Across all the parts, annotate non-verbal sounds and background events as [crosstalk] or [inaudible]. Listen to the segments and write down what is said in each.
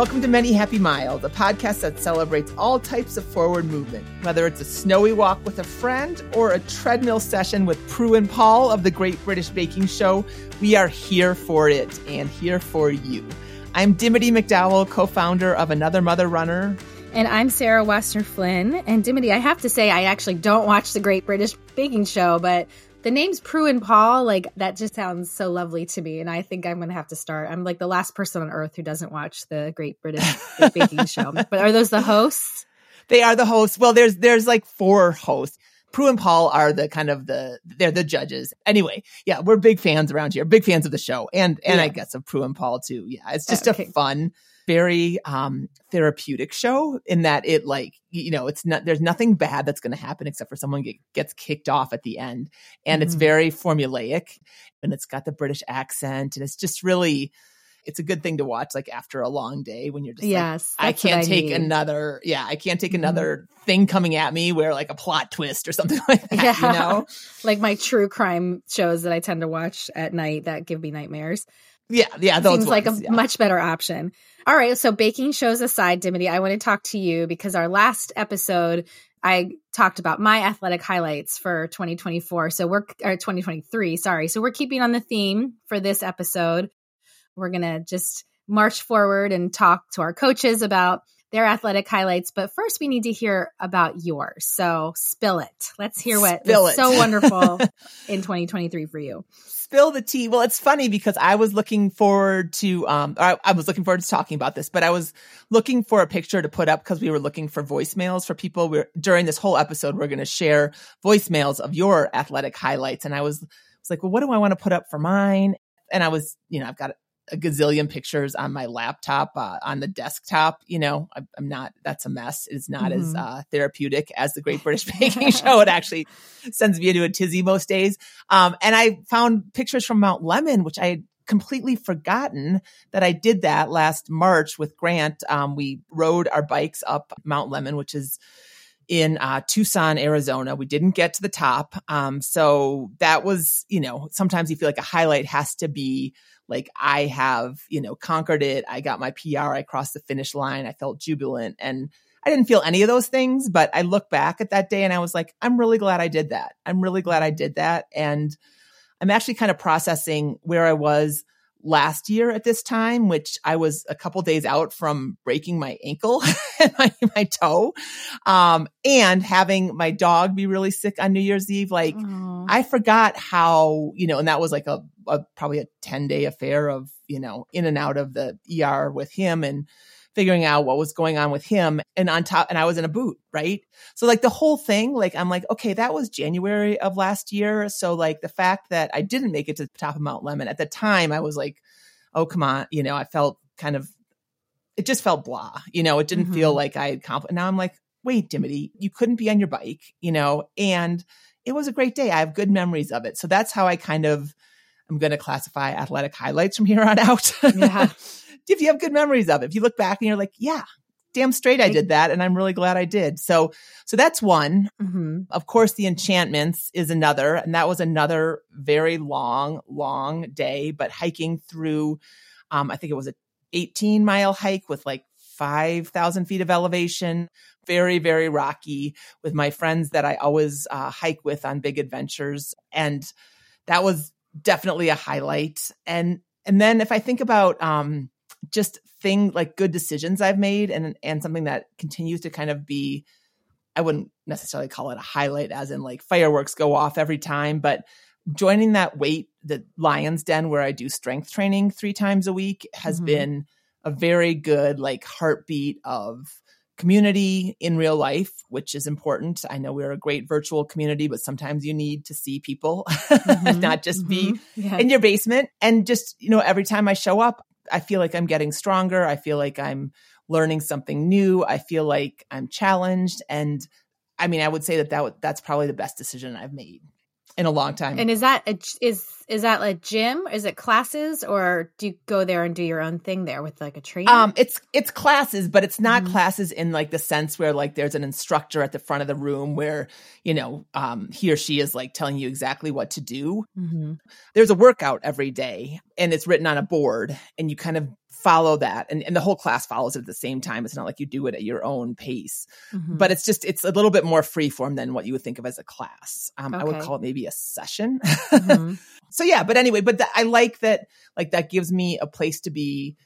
Welcome to Many Happy Miles, a podcast that celebrates all types of forward movement, whether it's a snowy walk with a friend or a treadmill session with Prue and Paul of the Great British Baking Show. We are here for it and here for you. I'm Dimity McDowell, co founder of Another Mother Runner. And I'm Sarah Wassner Flynn. And Dimity, I have to say, I actually don't watch the Great British Baking Show, but the names Prue and Paul, like that just sounds so lovely to me. And I think I'm going to have to start. I'm like the last person on earth who doesn't watch the Great British [laughs] Baking Show. But are those the hosts? They are the hosts. Well, there's there's like four hosts. Prue and Paul are the kind of the they're the judges. Anyway, yeah, we're big fans around here, big fans of the show, and and yeah. I guess of Prue and Paul too. Yeah, it's just oh, okay. a fun very um therapeutic show in that it like you know it's not there's nothing bad that's going to happen except for someone get, gets kicked off at the end and mm-hmm. it's very formulaic and it's got the british accent and it's just really it's a good thing to watch like after a long day when you're just yes like, i can't I take need. another yeah i can't take mm-hmm. another thing coming at me where like a plot twist or [laughs] something like [laughs] that yeah. you know like my true crime shows that i tend to watch at night that give me nightmares yeah, yeah, those seems ones, like a yeah. much better option. All right, so baking shows aside, Dimity, I want to talk to you because our last episode I talked about my athletic highlights for 2024. So we're or 2023, sorry. So we're keeping on the theme for this episode. We're going to just march forward and talk to our coaches about their athletic highlights, but first we need to hear about yours. So spill it. Let's hear what spill was so wonderful [laughs] in 2023 for you spill the tea. Well, it's funny because I was looking forward to, um, I, I, was looking forward to talking about this, but I was looking for a picture to put up because we were looking for voicemails for people. We're during this whole episode, we're going to share voicemails of your athletic highlights. And I was, was like, well, what do I want to put up for mine? And I was, you know, I've got a gazillion pictures on my laptop uh, on the desktop you know I, am not that's a mess it's not mm-hmm. as uh, therapeutic as the great british [laughs] baking show it actually sends me into a tizzy most days um, and i found pictures from mount lemmon which i had completely forgotten that i did that last march with grant um, we rode our bikes up mount lemmon which is in uh, Tucson, Arizona. We didn't get to the top. Um, so that was, you know, sometimes you feel like a highlight has to be like I have, you know, conquered it. I got my PR. I crossed the finish line. I felt jubilant. And I didn't feel any of those things, but I look back at that day and I was like, I'm really glad I did that. I'm really glad I did that. And I'm actually kind of processing where I was last year at this time, which I was a couple days out from breaking my ankle [laughs] and my, my toe, um, and having my dog be really sick on New Year's Eve. Like Aww. I forgot how, you know, and that was like a, a probably a 10 day affair of, you know, in and out of the ER with him and, figuring out what was going on with him and on top and I was in a boot, right? So like the whole thing, like I'm like, okay, that was January of last year. So like the fact that I didn't make it to the top of Mount Lemmon at the time, I was like, oh come on, you know, I felt kind of it just felt blah, you know, it didn't mm-hmm. feel like I had accomplished. Now I'm like, wait, Dimity, you couldn't be on your bike, you know, and it was a great day. I have good memories of it. So that's how I kind of I'm going to classify athletic highlights from here on out. Yeah. [laughs] if you have good memories of it, if you look back and you're like, yeah, damn straight I did that. And I'm really glad I did. So, so that's one. Mm-hmm. Of course, the enchantments is another. And that was another very long, long day, but hiking through, um, I think it was a 18 mile hike with like 5,000 feet of elevation. Very, very rocky with my friends that I always uh, hike with on big adventures. And that was definitely a highlight. And, and then if I think about, um, just thing like good decisions I've made and and something that continues to kind of be I wouldn't necessarily call it a highlight as in like fireworks go off every time, but joining that weight, the Lions Den where I do strength training three times a week has mm-hmm. been a very good like heartbeat of community in real life, which is important. I know we're a great virtual community, but sometimes you need to see people, [laughs] mm-hmm. not just mm-hmm. be yeah. in your basement. And just, you know, every time I show up, I feel like I'm getting stronger. I feel like I'm learning something new. I feel like I'm challenged. And I mean, I would say that, that that's probably the best decision I've made in a long time. And is that a, is is that a gym? Is it classes, or do you go there and do your own thing there with like a trainer? Um, it's it's classes, but it's not mm-hmm. classes in like the sense where like there's an instructor at the front of the room where you know um, he or she is like telling you exactly what to do. Mm-hmm. There's a workout every day, and it's written on a board, and you kind of follow that and, and the whole class follows it at the same time it's not like you do it at your own pace mm-hmm. but it's just it's a little bit more free form than what you would think of as a class um, okay. i would call it maybe a session mm-hmm. [laughs] so yeah but anyway but th- i like that like that gives me a place to be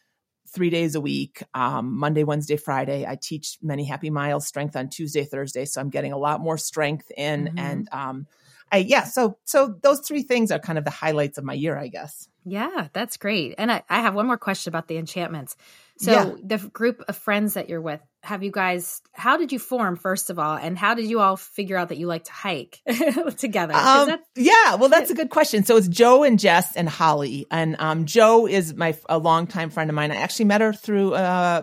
three days a week um, monday wednesday friday i teach many happy miles strength on tuesday thursday so i'm getting a lot more strength in mm-hmm. and um, I, yeah so so those three things are kind of the highlights of my year i guess yeah, that's great. And I, I have one more question about the enchantments. So yeah. the group of friends that you're with, have you guys how did you form first of all and how did you all figure out that you like to hike [laughs] together um, yeah well that's a [laughs] good question so it's joe and jess and holly and um, joe is my a longtime friend of mine i actually met her through uh,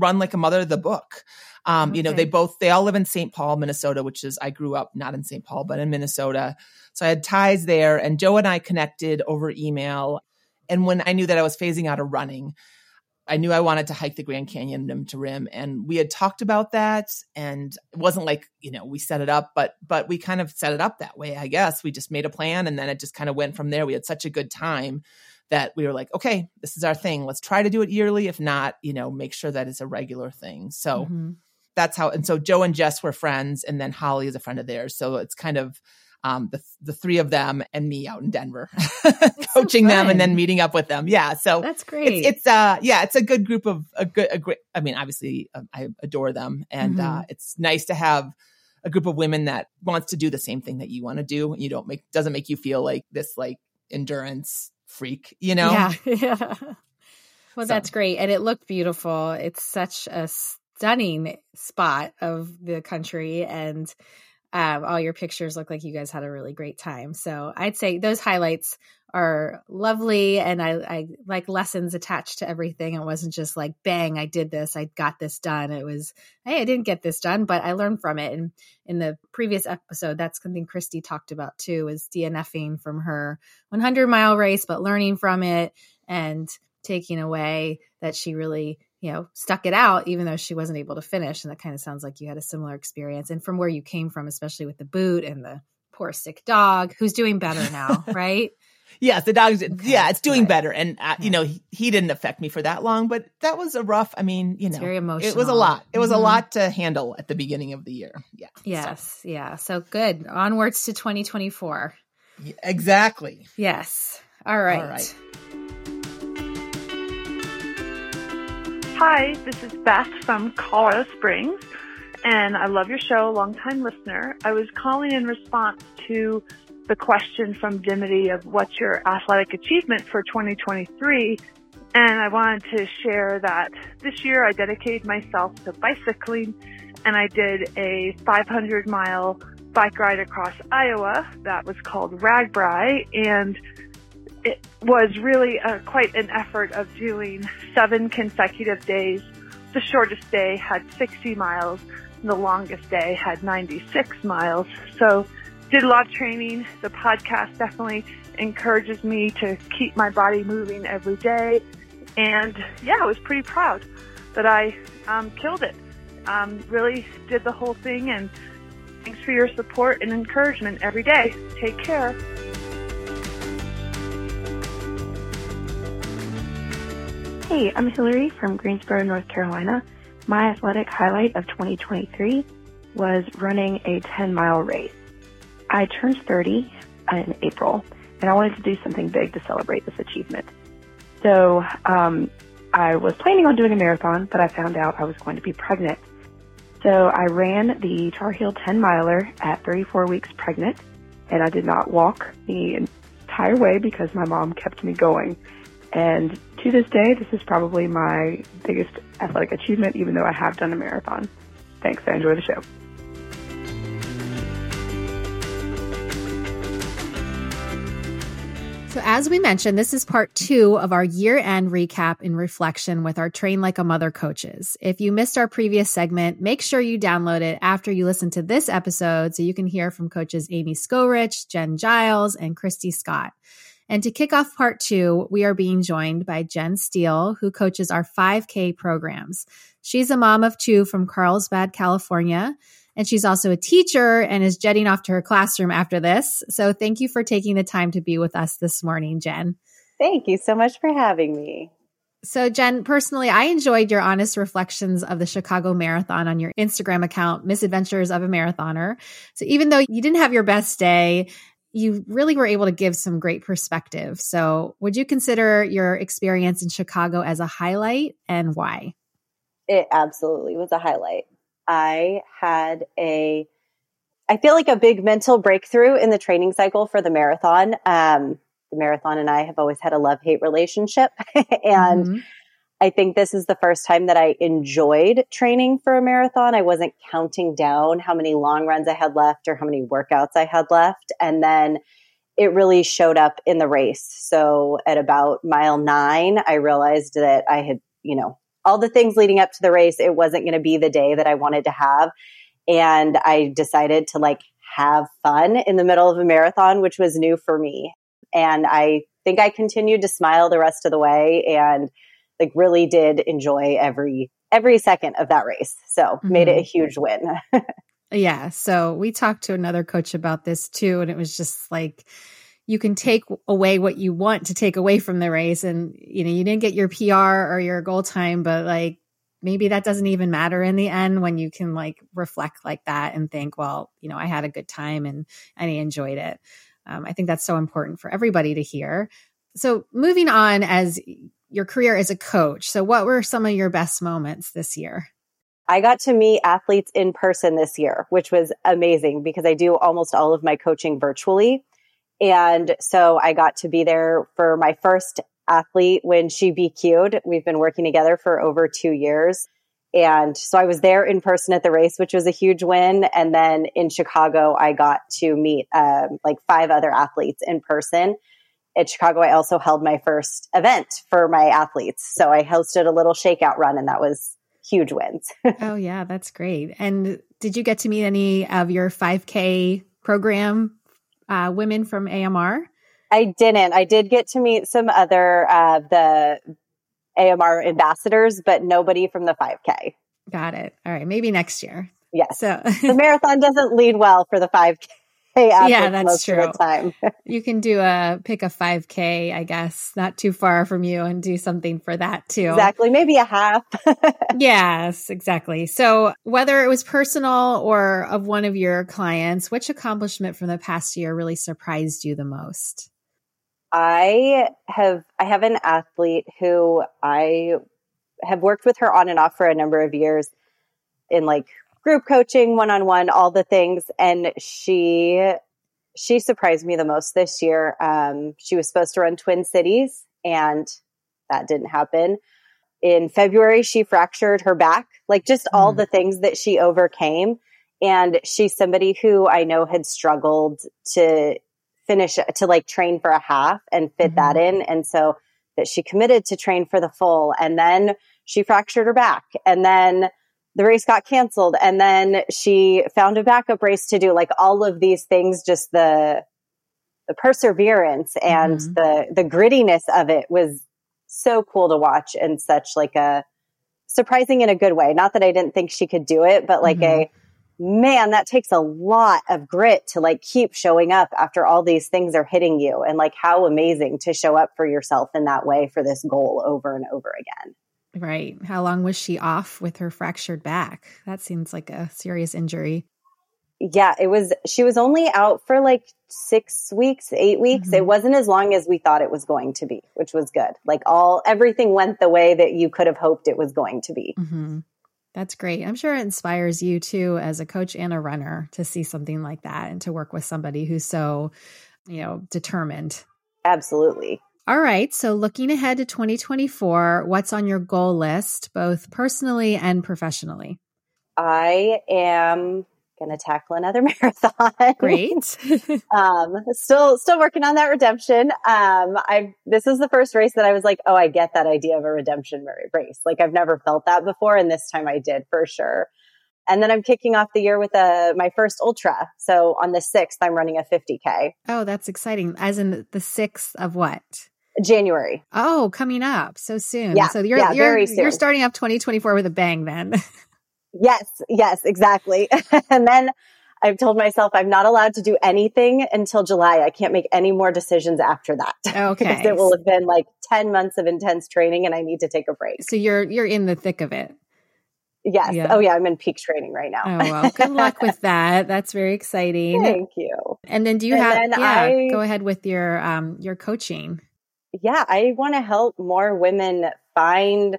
run like a mother of the book um, okay. you know they both they all live in st paul minnesota which is i grew up not in st paul but in minnesota so I had ties there, and Joe and I connected over email. And when I knew that I was phasing out of running, I knew I wanted to hike the Grand Canyon rim to rim, and we had talked about that. And it wasn't like you know we set it up, but but we kind of set it up that way. I guess we just made a plan, and then it just kind of went from there. We had such a good time that we were like, okay, this is our thing. Let's try to do it yearly. If not, you know, make sure that it's a regular thing. So mm-hmm. that's how. And so Joe and Jess were friends, and then Holly is a friend of theirs. So it's kind of um, the the three of them and me out in Denver, [laughs] coaching so them and then meeting up with them. Yeah, so that's great. It's, it's uh yeah, it's a good group of a good a great. I mean, obviously, um, I adore them, and uh, mm-hmm. uh, it's nice to have a group of women that wants to do the same thing that you want to do, and you don't make doesn't make you feel like this like endurance freak, you know? Yeah, [laughs] yeah. Well, so. that's great, and it looked beautiful. It's such a stunning spot of the country, and um, all your pictures look like you guys had a really great time. So I'd say those highlights are lovely, and I, I like lessons attached to everything. It wasn't just like bang, I did this, I got this done. It was hey, I didn't get this done, but I learned from it. And in the previous episode, that's something Christy talked about too, is DNFing from her 100 mile race, but learning from it and taking away that she really you know, stuck it out even though she wasn't able to finish. And that kind of sounds like you had a similar experience. And from where you came from, especially with the boot and the poor sick dog who's doing better now, [laughs] right? Yes, the dog's okay. yeah, it's doing right. better, and uh, you know he, he, didn't affect me for that long, but that was a rough. I mean, you it's know, very emotional. It was a lot. It was mm-hmm. a lot to handle at the beginning of the year. Yeah. Yes. So. Yeah. So good. Onwards to 2024. Yeah, exactly. Yes. All right. All right. Hi, this is Beth from Colorado Springs, and I love your show, longtime listener. I was calling in response to the question from Dimity of what's your athletic achievement for 2023, and I wanted to share that this year I dedicated myself to bicycling, and I did a 500 mile bike ride across Iowa that was called RAGBRAI, and it was really a, quite an effort of doing seven consecutive days. The shortest day had 60 miles, the longest day had 96 miles. So, did a lot of training. The podcast definitely encourages me to keep my body moving every day. And yeah, I was pretty proud that I um, killed it. Um, really did the whole thing, and thanks for your support and encouragement every day. Take care. Hey, I'm Hillary from Greensboro, North Carolina. My athletic highlight of 2023 was running a 10 mile race. I turned 30 in April and I wanted to do something big to celebrate this achievement. So, um, I was planning on doing a marathon, but I found out I was going to be pregnant. So I ran the Tar Heel 10 miler at 34 weeks pregnant and I did not walk the entire way because my mom kept me going. And to this day, this is probably my biggest athletic achievement, even though I have done a marathon. Thanks. I enjoy the show. So, as we mentioned, this is part two of our year end recap and reflection with our Train Like a Mother coaches. If you missed our previous segment, make sure you download it after you listen to this episode so you can hear from coaches Amy Skorich, Jen Giles, and Christy Scott. And to kick off part two, we are being joined by Jen Steele, who coaches our 5K programs. She's a mom of two from Carlsbad, California. And she's also a teacher and is jetting off to her classroom after this. So thank you for taking the time to be with us this morning, Jen. Thank you so much for having me. So, Jen, personally, I enjoyed your honest reflections of the Chicago Marathon on your Instagram account, Misadventures of a Marathoner. So, even though you didn't have your best day, you really were able to give some great perspective. So, would you consider your experience in Chicago as a highlight and why? It absolutely was a highlight. I had a, I feel like a big mental breakthrough in the training cycle for the marathon. Um, the marathon and I have always had a love hate relationship. [laughs] and mm-hmm. I think this is the first time that I enjoyed training for a marathon. I wasn't counting down how many long runs I had left or how many workouts I had left. And then it really showed up in the race. So at about mile nine, I realized that I had, you know, all the things leading up to the race, it wasn't going to be the day that I wanted to have. And I decided to like have fun in the middle of a marathon, which was new for me. And I think I continued to smile the rest of the way and like really did enjoy every every second of that race. So mm-hmm. made it a huge win. [laughs] yeah. So we talked to another coach about this too, and it was just like you can take away what you want to take away from the race. And you know, you didn't get your PR or your goal time, but like maybe that doesn't even matter in the end when you can like reflect like that and think, well, you know, I had a good time and, and I enjoyed it. Um, I think that's so important for everybody to hear. So, moving on as your career as a coach. So, what were some of your best moments this year? I got to meet athletes in person this year, which was amazing because I do almost all of my coaching virtually. And so I got to be there for my first athlete when she BQ'd. We've been working together for over two years. And so I was there in person at the race, which was a huge win. And then in Chicago, I got to meet um, like five other athletes in person. At Chicago, I also held my first event for my athletes. So I hosted a little shakeout run, and that was huge wins. [laughs] oh, yeah, that's great. And did you get to meet any of your 5K program uh, women from AMR? I didn't. I did get to meet some other uh, the AMR ambassadors, but nobody from the 5K. Got it. All right. Maybe next year. Yes. So the marathon doesn't lead well for the 5K. [laughs] yeah, that's true. time. [laughs] you can do a pick a 5K, I guess, not too far from you and do something for that too. Exactly. Maybe a half. [laughs] yes, exactly. So whether it was personal or of one of your clients, which accomplishment from the past year really surprised you the most? I have I have an athlete who I have worked with her on and off for a number of years in like group coaching, one on one, all the things, and she she surprised me the most this year. Um, she was supposed to run Twin Cities, and that didn't happen. In February, she fractured her back, like just mm. all the things that she overcame. And she's somebody who I know had struggled to finish to like train for a half and fit mm-hmm. that in. And so that she committed to train for the full and then she fractured her back and then the race got canceled and then she found a backup race to do like all of these things just the the perseverance and mm-hmm. the the grittiness of it was so cool to watch and such like a surprising in a good way not that i didn't think she could do it but like mm-hmm. a man, that takes a lot of grit to like keep showing up after all these things are hitting you. And like how amazing to show up for yourself in that way for this goal over and over again. Right. How long was she off with her fractured back? That seems like a serious injury. Yeah, it was, she was only out for like six weeks, eight weeks. Mm-hmm. It wasn't as long as we thought it was going to be, which was good. Like all, everything went the way that you could have hoped it was going to be. Mm-hmm. That's great. I'm sure it inspires you too as a coach and a runner to see something like that and to work with somebody who's so, you know, determined. Absolutely. All right. So looking ahead to 2024, what's on your goal list, both personally and professionally? I am going to tackle another [laughs] marathon. Great. [laughs] um, still, still working on that redemption. Um, I, this is the first race that I was like, oh, I get that idea of a redemption race. Like I've never felt that before. And this time I did for sure. And then I'm kicking off the year with a, my first ultra. So on the 6th, I'm running a 50K. Oh, that's exciting. As in the 6th of what? January. Oh, coming up so soon. Yeah, so you're yeah, you're very soon. you're starting up 2024 with a bang then. [laughs] Yes, yes, exactly. [laughs] and then I've told myself I'm not allowed to do anything until July. I can't make any more decisions after that. Okay. [laughs] because it will have been like 10 months of intense training and I need to take a break. so you're you're in the thick of it. Yes. Yeah. Oh, yeah. I'm in peak training right now. Oh well, good luck with that. That's very exciting. Thank you. And then do you And have yeah, I- go ahead with your um your coaching. Yeah. I want to help more women find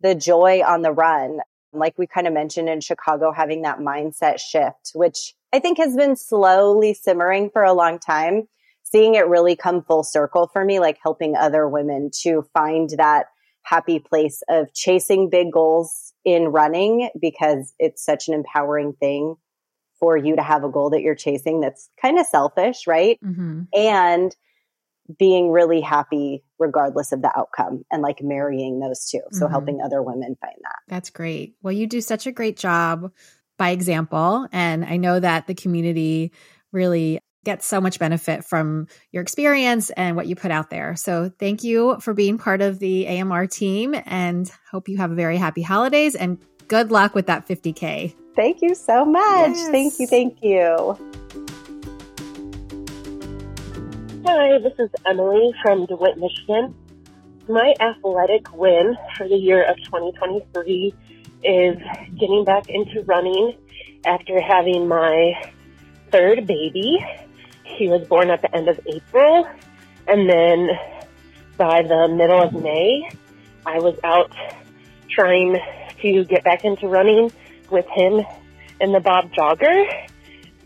the joy on the run. Like we kind of mentioned in Chicago, having that mindset shift, which I think has been slowly simmering for a long time. Seeing it really come full circle for me, like helping other women to find that happy place of chasing big goals in running because it's such an empowering thing for you to have a goal that you're chasing that's kind of selfish, right? Mm-hmm. And being really happy regardless of the outcome and like marrying those two. So Mhm. helping other women find that. That's great. Well, you do such a great job by example. And I know that the community really gets so much benefit from your experience and what you put out there. So thank you for being part of the AMR team and hope you have a very happy holidays and good luck with that 50K. Thank you so much. Yes. Thank you. Thank you. Hi, this is Emily from DeWitt, Michigan. My athletic win for the year of 2023 is getting back into running after having my third baby. He was born at the end of April, and then by the middle of May, I was out trying to get back into running with him in the Bob Jogger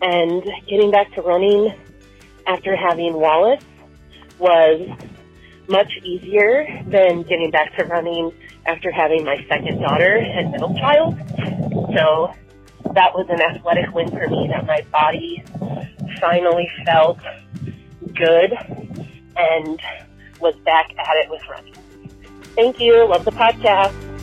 and getting back to running after having Wallace was much easier than getting back to running after having my second daughter and middle child. So that was an athletic win for me that my body finally felt good and was back at it with running. Thank you. Love the podcast.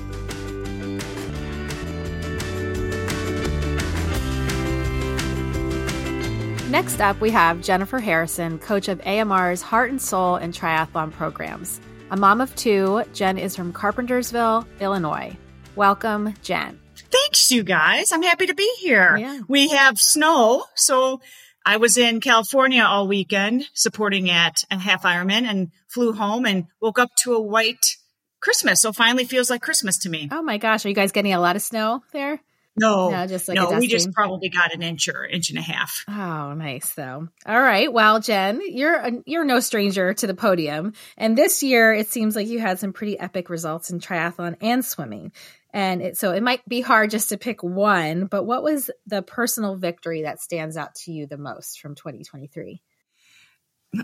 Next up, we have Jennifer Harrison, coach of AMR's Heart and Soul and Triathlon programs. A mom of two, Jen is from Carpentersville, Illinois. Welcome, Jen. Thanks, you guys. I'm happy to be here. Yeah. We have snow. So I was in California all weekend supporting at a half Ironman and flew home and woke up to a white Christmas. So finally feels like Christmas to me. Oh my gosh, are you guys getting a lot of snow there? No, No, just like no, we just probably got an inch or inch and a half. Oh, nice though. All right. Well, Jen, you're you're no stranger to the podium, and this year it seems like you had some pretty epic results in triathlon and swimming. And it, so it might be hard just to pick one, but what was the personal victory that stands out to you the most from 2023?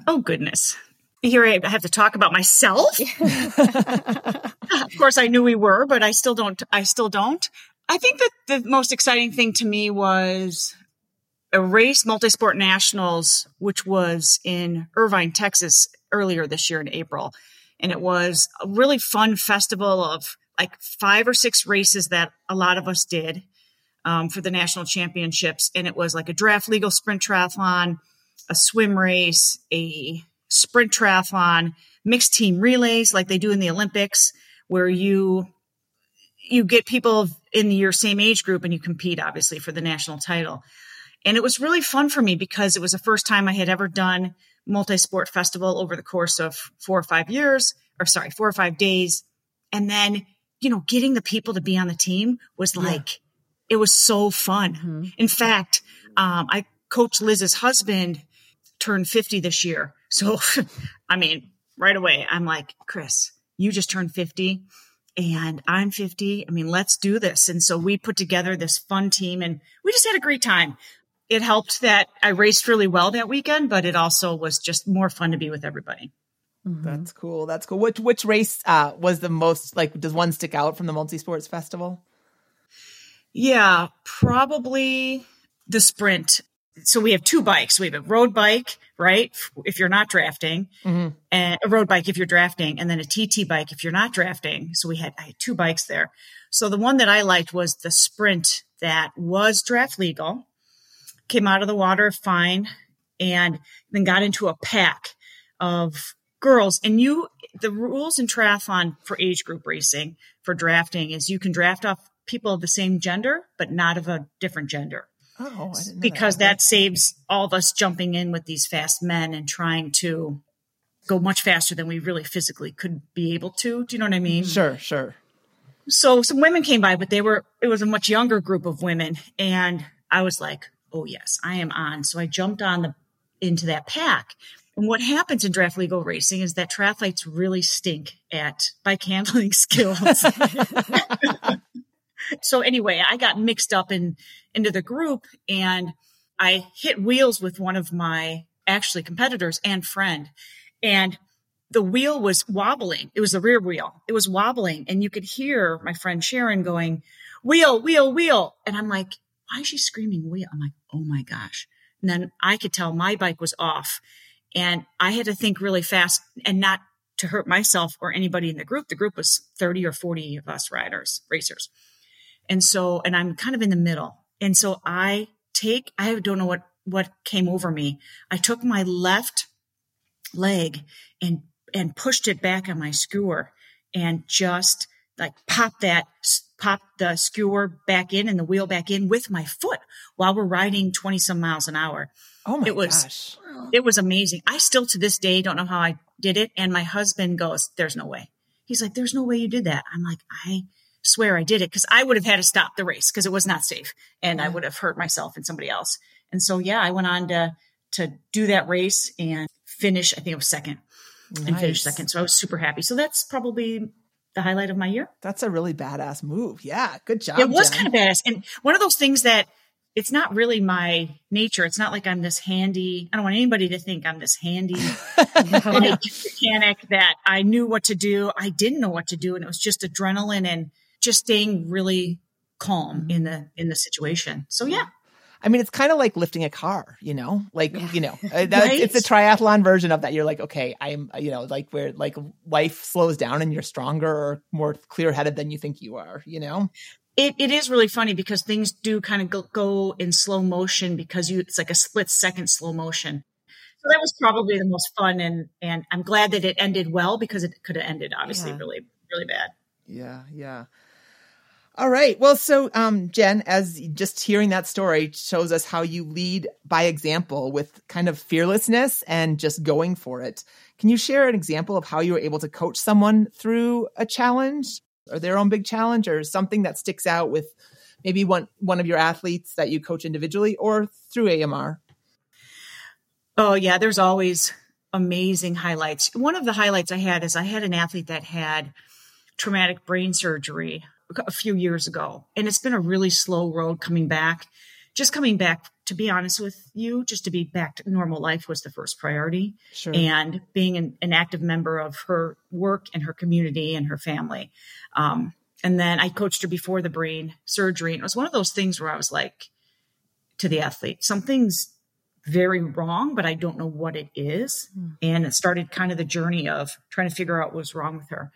Oh goodness. Here I have to talk about myself. [laughs] [laughs] of course I knew we were, but I still don't I still don't. I think that the most exciting thing to me was a race multisport nationals which was in Irving, Texas earlier this year in April. And it was a really fun festival of like five or six races that a lot of us did um, for the national championships. And it was like a draft legal sprint triathlon, a swim race, a sprint triathlon, mixed team relays like they do in the Olympics, where you you get people in your same age group and you compete obviously for the national title. And it was really fun for me because it was the first time I had ever done multi-sport festival over the course of four or five years, or sorry, four or five days. And then, you know, getting the people to be on the team was like, it was so fun. Mhm. In fact, um, I coach Liz's husband turned 50 this year. So, [laughs] I mean, right away, I'm like, Chris, you just turned 50 and I'm 50. I mean, let's do this. And so we put together this fun team and we just had a great time. It helped that I raced really well that weekend, but it also was just more fun to be with everybody. Mhm. That's cool. That's cool. Which which race uh, was the most like? Does one stick out from the multi sports festival? Yeah, probably the sprint. So we have two bikes. We have a road bike, right? If you're not drafting, Mhm. and a road bike if you're drafting, and then a TT bike if you're not drafting. So we had I had two bikes there. So the one that I liked was the sprint that was draft legal, came out of the water fine, and then got into a pack of girls. And you, the rules in triathlon for age group racing for drafting is you can draft off people of the same gender, but not of a different gender. Oh, because that. that saves all of us jumping in with these fast men and trying to go much faster than we really physically could be able to. Do you know what I mean? Sure, sure. So some women came by, but they were, it was a much younger group of women. And I was like, oh, yes, I am on. So I jumped on the, into that pack. And what happens in draft legal racing is that triathletes really stink at bike handling [laughs] skills. [laughs] so anyway, I got mixed up in into the group and I hit wheels with one of my actually competitors and friend. And the wheel was wobbling. It was the rear wheel. It was wobbling. And you could hear my friend Sharon going, wheel, wheel, wheel. And I'm like, why is she screaming wheel? I'm like, oh my gosh. And then I could tell my bike was off and I had to think really fast and not to hurt myself or anybody in the group. The group was 30 or 40 of us riders, racers. And so, and I'm kind of in the middle. And so I take, I don't know what, what came over me. I took my left leg and, and pushed it back on my skewer and just like pop that, pop the skewer back in and the wheel back in with my foot while we're riding 20 some miles an hour. Oh my it was, gosh. It was amazing. I still to this day don't know how I did it. And my husband goes, there's no way. He's like, there's no way you did that. I'm like, I swear I did it because I would have had to stop the race because it was not safe and I mm. would have hurt myself and somebody else. And so, yeah, I went on to, to do that race and finish, I think it was second nice. and finish second. So I was super happy. So that's probably the highlight of my year. That's a really badass move. Yeah. Good job. It was Jen. kind of badass. And one of those things that it's not really my nature. It's not like I'm this handy. I don't want anybody to think I'm this handy [laughs] mechanic that I knew what to do. I didn't know what to do. And it was just adrenaline and just staying really calm in the in the situation. So yeah. I mean, it's kind of like lifting a car, you know, like, yeah. you know, uh, right? it's a triathlon version of that. You're like, okay, I'm, you know, like where like life slows down and you're stronger or more clear headed than you think you are, you know? It, it is really funny because things do kind of go, go in slow motion because you, it's like a split second slow motion. So that was probably the most fun. And, and I'm glad that it ended well because it could have ended obviously yeah. really, really bad. Yeah. Yeah. All right. Well, so um, Jen, as just hearing that story shows us how you lead by example with kind of fearlessness and just going for it. Can you share an example of how you were able to coach someone through a challenge or their own big challenge or something that sticks out with maybe one one of your athletes that you coach individually or through AMR? Oh yeah, there's always amazing highlights. One of the highlights I had is I had an athlete that had traumatic brain surgery a few years ago. And it's been a really slow road coming back. Just coming back, to be honest with you, just to be back to normal life was the first priority. Sure. And being an, an, active member of her work and her community and her family. Um, and then I coached her before the brain surgery. And it was one of those things where I was like to the athlete, something's very wrong, but I don't know what it is. Mm. And it started kind of the journey of trying to figure out what was wrong with her.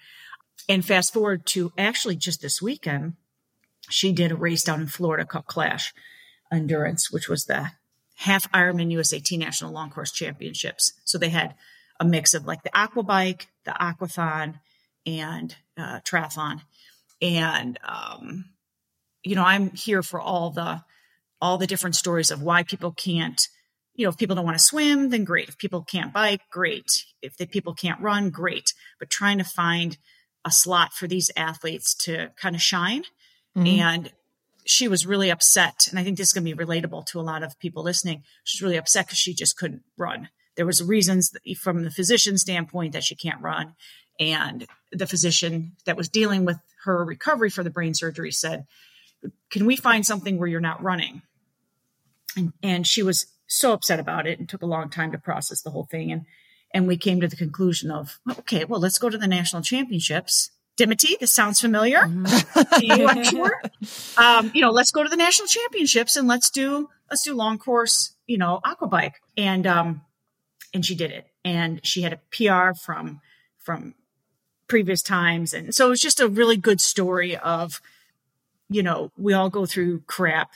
And fast forward to actually just this weekend, she did a race down in Florida called Clash Endurance, which was the half Ironman USAT National Long Course Championships. So they had a mix of like the aqua bike, the aquathon, and uh, triathlon. And um, you know, I'm here for all the all the different stories of why people can't. You know, if people don't want to swim, then great. If people can't bike, great. If the people can't run, great. But trying to find a slot for these athletes to kind of shine. Mm-hmm. And she was really upset. And I think this is going to be relatable to a lot of people listening. She's really upset because she just couldn't run. There was reasons from the physician standpoint that she can't run. And the physician that was dealing with her recovery for the brain surgery said, can we find something where you're not running? And, and she was so upset about it and took a long time to process the whole thing. And and we came to the conclusion of, okay, well, let's go to the national championships. Dimity, this sounds familiar. Mm-hmm. you sure? Um, you know, let's go to the national championships and let's do let's do long course, you know, aqua bike. And um, and she did it. And she had a PR from from previous times. And so it was just a really good story of you know, we all go through crap.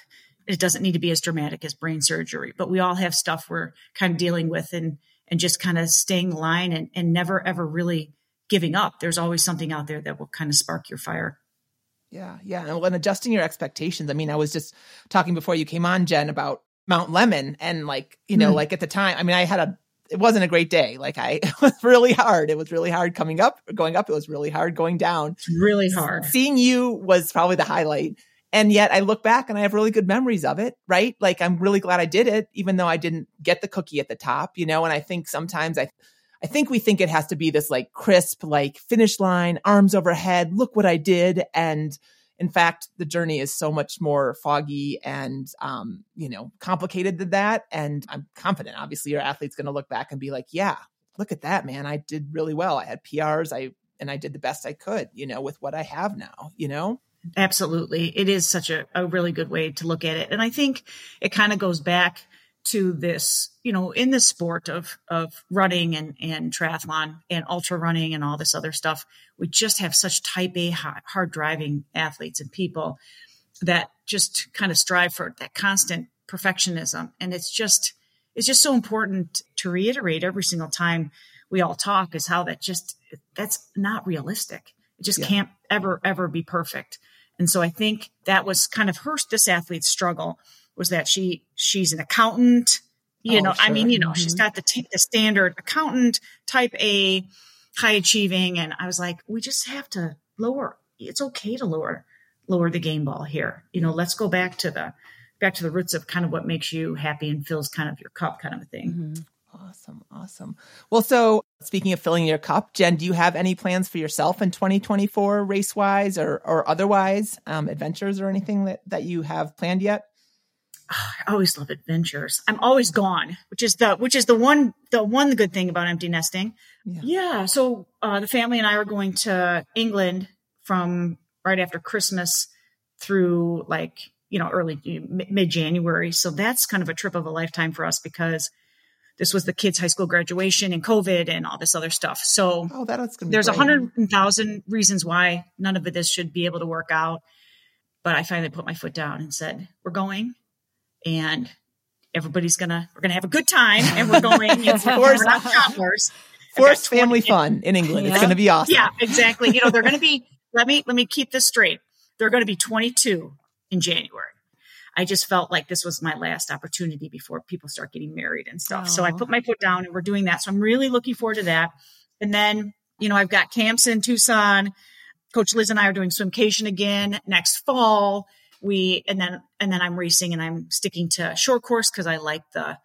It doesn't need to be as dramatic as brain surgery, but we all have stuff we're kind of dealing with and, and just kind of staying line and, and never ever really giving up. There's always something out there that will kind of spark your fire. Yeah, yeah. And when adjusting your expectations, I mean, I was just talking before you came on, Jen, about Mount Lemmon and like, you know, mm. like at the time, I mean, I had a it wasn't a great day. Like I [laughs] it was really hard. It was really hard coming up, going up. It was really hard going down. It's really hard. Seeing you was probably the highlight. And yet I look back and I have really good memories of it, right? Like I'm really glad I did it, even though I didn't get the cookie at the top, you know, and I think sometimes I I think we think it has to be this like crisp, like finish line, arms overhead, look what I did. And in fact, the journey is so much more foggy and, um, you know, complicated than that. And I'm confident, obviously, your athlete's going to look back and be like, yeah, look at that, man. I did really well. I had PRs. I, and I did the best I could, you know, with what I have now, you know? Absolutely. It is such a, a really good way to look at it. And I think it kind of goes back to this, you know, in the sport of of running and and triathlon and ultra running and all this other stuff, we just have such type A hard driving athletes and people that just kind of strive for that constant perfectionism and it's just it's just so important to reiterate every single time we all talk is how that just that's not realistic. It just yeah. can't ever ever be perfect. And so I think that was kind of her this athlete's struggle was that she she's an accountant. You oh, know, sure. I mean, you know, mm-hmm. she's got the t- the standard accountant type A, high achieving, and I was like, we just have to lower. It's okay to lower lower the game ball here. You know, let's go back to the back to the roots of kind of what makes you happy and fills kind of your cup, kind of a thing. Mm-hmm. Awesome. Awesome. Well, so speaking of filling your cup, Jen, do you have any plans for yourself in 2024 race wise or, or otherwise, um, adventures or anything that, that you have planned yet? I always love adventures. I'm always gone, which is the which is the one the one good thing about empty nesting. Yeah. yeah so uh, the family and I are going to England from right after Christmas through like you know early mid January. So that's kind of a trip of a lifetime for us because this was the kids' high school graduation and COVID and all this other stuff. So oh, that's there's a hundred thousand reasons why none of this should be able to work out. But I finally put my foot down and said, "We're going." and everybody's gonna we're gonna have a good time and we're going [laughs] know, we're not toddlers [laughs] forced family fun in england yeah. it's gonna be awesome yeah exactly you know they're gonna be [laughs] let me let me keep this straight they're gonna be 22 in january i just felt like this was my last opportunity before people start getting married and stuff Aww. so i put my foot down and we're doing that so i'm really looking forward to that and then you know i've got camps in tucson coach liz and i are doing swimcation again next fall we and then and then I'm racing and I'm sticking to short course because I like the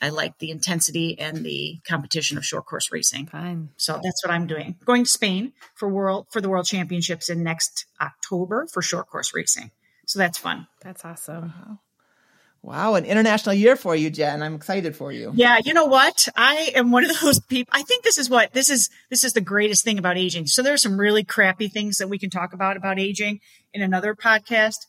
I like the intensity and the competition of short course racing. Fine. So that's what I'm doing. Going to Spain for world for the world championships in next October for short course racing. So that's fun. That's awesome. Wow. Wow, an international year for you, Jen. I'm excited for you. Yeah, you know what? I am one of [laughs] those people. I think this is what this is. This is the greatest thing about aging. So there are some really crappy things that we can talk about about aging in another podcast.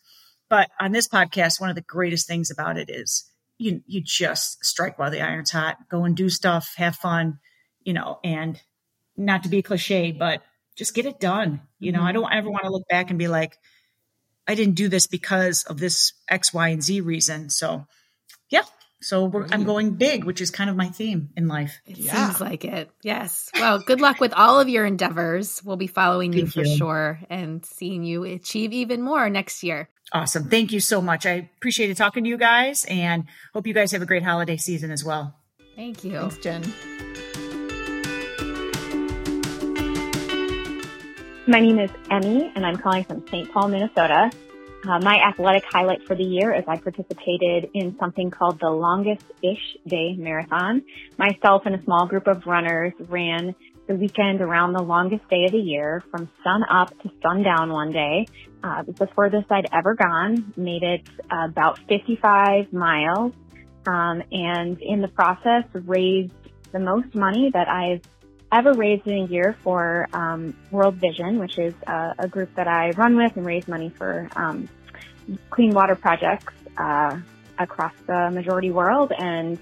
But on this podcast, one of the greatest things about it is you you just strike while the iron's hot, go and do stuff, have fun, you know, and not to be cliche, but just get it done. You know, mm-hmm. I don't ever want to look back and be like, I didn't do this because of this X, Y, and Z reason. So, yeah. So I'm going big, which is kind of my theme in life. It yeah. seems like it. Yes. Well, good luck with all of your endeavors. We'll be following you for you. sure and seeing you achieve even more next year. Awesome. Thank you so much. I appreciated talking to you guys and hope you guys have a great holiday season as well. Thank you. Thanks, Jen. My name is Emmy and I'm calling from St. Paul, Minnesota. Uh, my athletic highlight for the year is I participated in something called the longest ish day marathon. Myself and a small group of runners ran the weekend around the longest day of the year from sun up to sundown one day. Uh, it was the furthest I'd ever gone, made it uh, about 55 miles, um, and in the process raised the most money that I've ever raised in a year for um, World Vision, which is a, a, group that I run with and raise money for um, clean water projects uh, across the majority world, and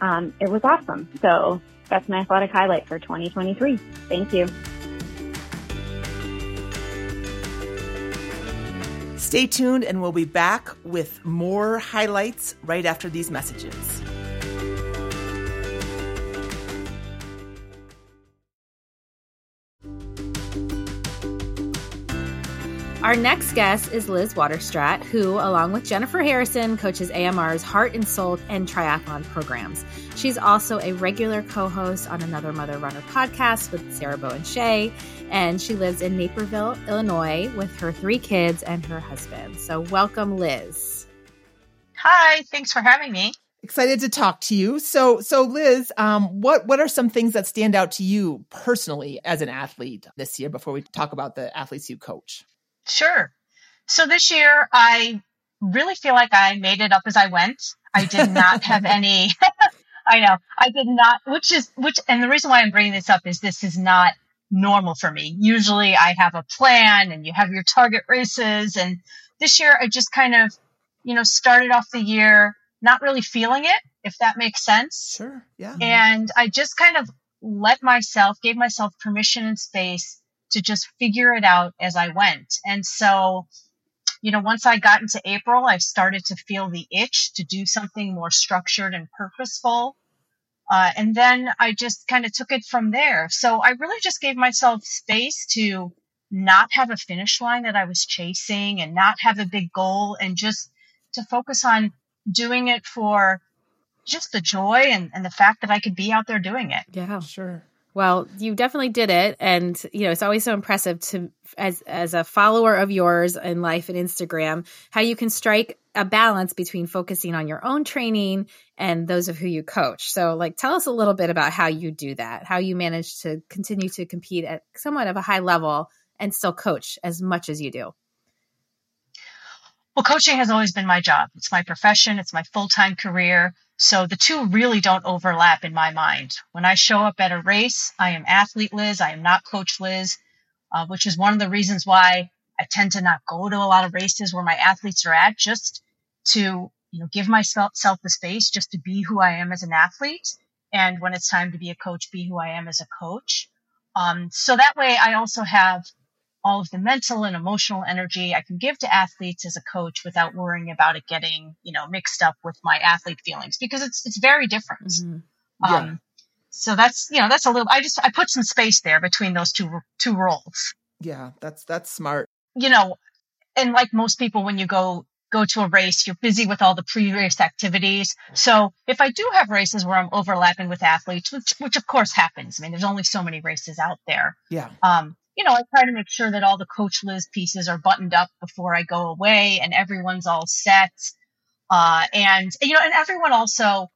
um, it was awesome. So that's my athletic highlight for 2023. Thank you. Stay tuned, and we'll be back with more highlights right after these messages. Our next guest is Liz Waterstraat, who, along with Jennifer Harrison, coaches AMR's Heart and Soul and Triathlon programs. She's also a regular co host on another Mother Runner podcast with Sarah Bowen Shea, and she lives in Naperville, Illinois, with her three kids and her husband. So, welcome, Liz. Hi, thanks for having me. Excited to talk to you. So, so Liz, um, what what are some things that stand out to you personally as an athlete this year? Before we talk about the athletes you coach. Sure. So this year, I really feel like I made it up as I went. I did not have [laughs] any. [laughs] I know I did not, which is which, and the reason why I'm bringing this up is this is not normal for me. Usually, I have a plan, and you have your target races, and this year I just kind of, you know, started off the year not really feeling it, if that makes sense. Sure. Yeah. And I just kind of let myself, gave myself permission and space to just figure it out as I went. And so, you know, once I got into April, I started to feel the itch to do something more structured and purposeful. Uh, and then I just kind of took it from there. So I really just gave myself space to not have a finish line that I was chasing and not have a big goal and just to focus on doing it for just the joy and, and the fact that I could be out there doing it. Yeah, sure. Well, you definitely did it, and you know it's always so impressive to as as a follower of yours in life and Instagram how you can strike a balance between focusing on your own training and those of who you coach. So, like, tell us a little bit about how you do that, how you manage to continue to compete at somewhat of a high level and still coach as much as you do. Well, coaching has always been my job. It's my profession. It's my full time career. So the two really don't overlap in my mind. When I show up at a race, I am athlete Liz. I am not coach Liz, uh, which is one of the reasons why I tend to not go to a lot of races where my athletes are at, just to you know give myself the space just to be who I am as an athlete, and when it's time to be a coach, be who I am as a coach. Um, so that way, I also have all of the mental and emotional energy I can give to athletes as a coach without worrying about it getting, you know, mixed up with my athlete feelings because it's it's very different. Mm-hmm. Yeah. Um, so that's you know that's a little. I just I put some space there between those two two roles. Yeah, that's that's smart. You know, and like most people, when you go go to a race, you're busy with all the pre-race activities. So if I do have races where I'm overlapping with athletes, which which of course happens. I mean, there's only so many races out there. Yeah. Um, you know, I try to make sure that all the Coach Liz pieces are buttoned up before I go away and everyone's all set. Uh, and, you know, and everyone also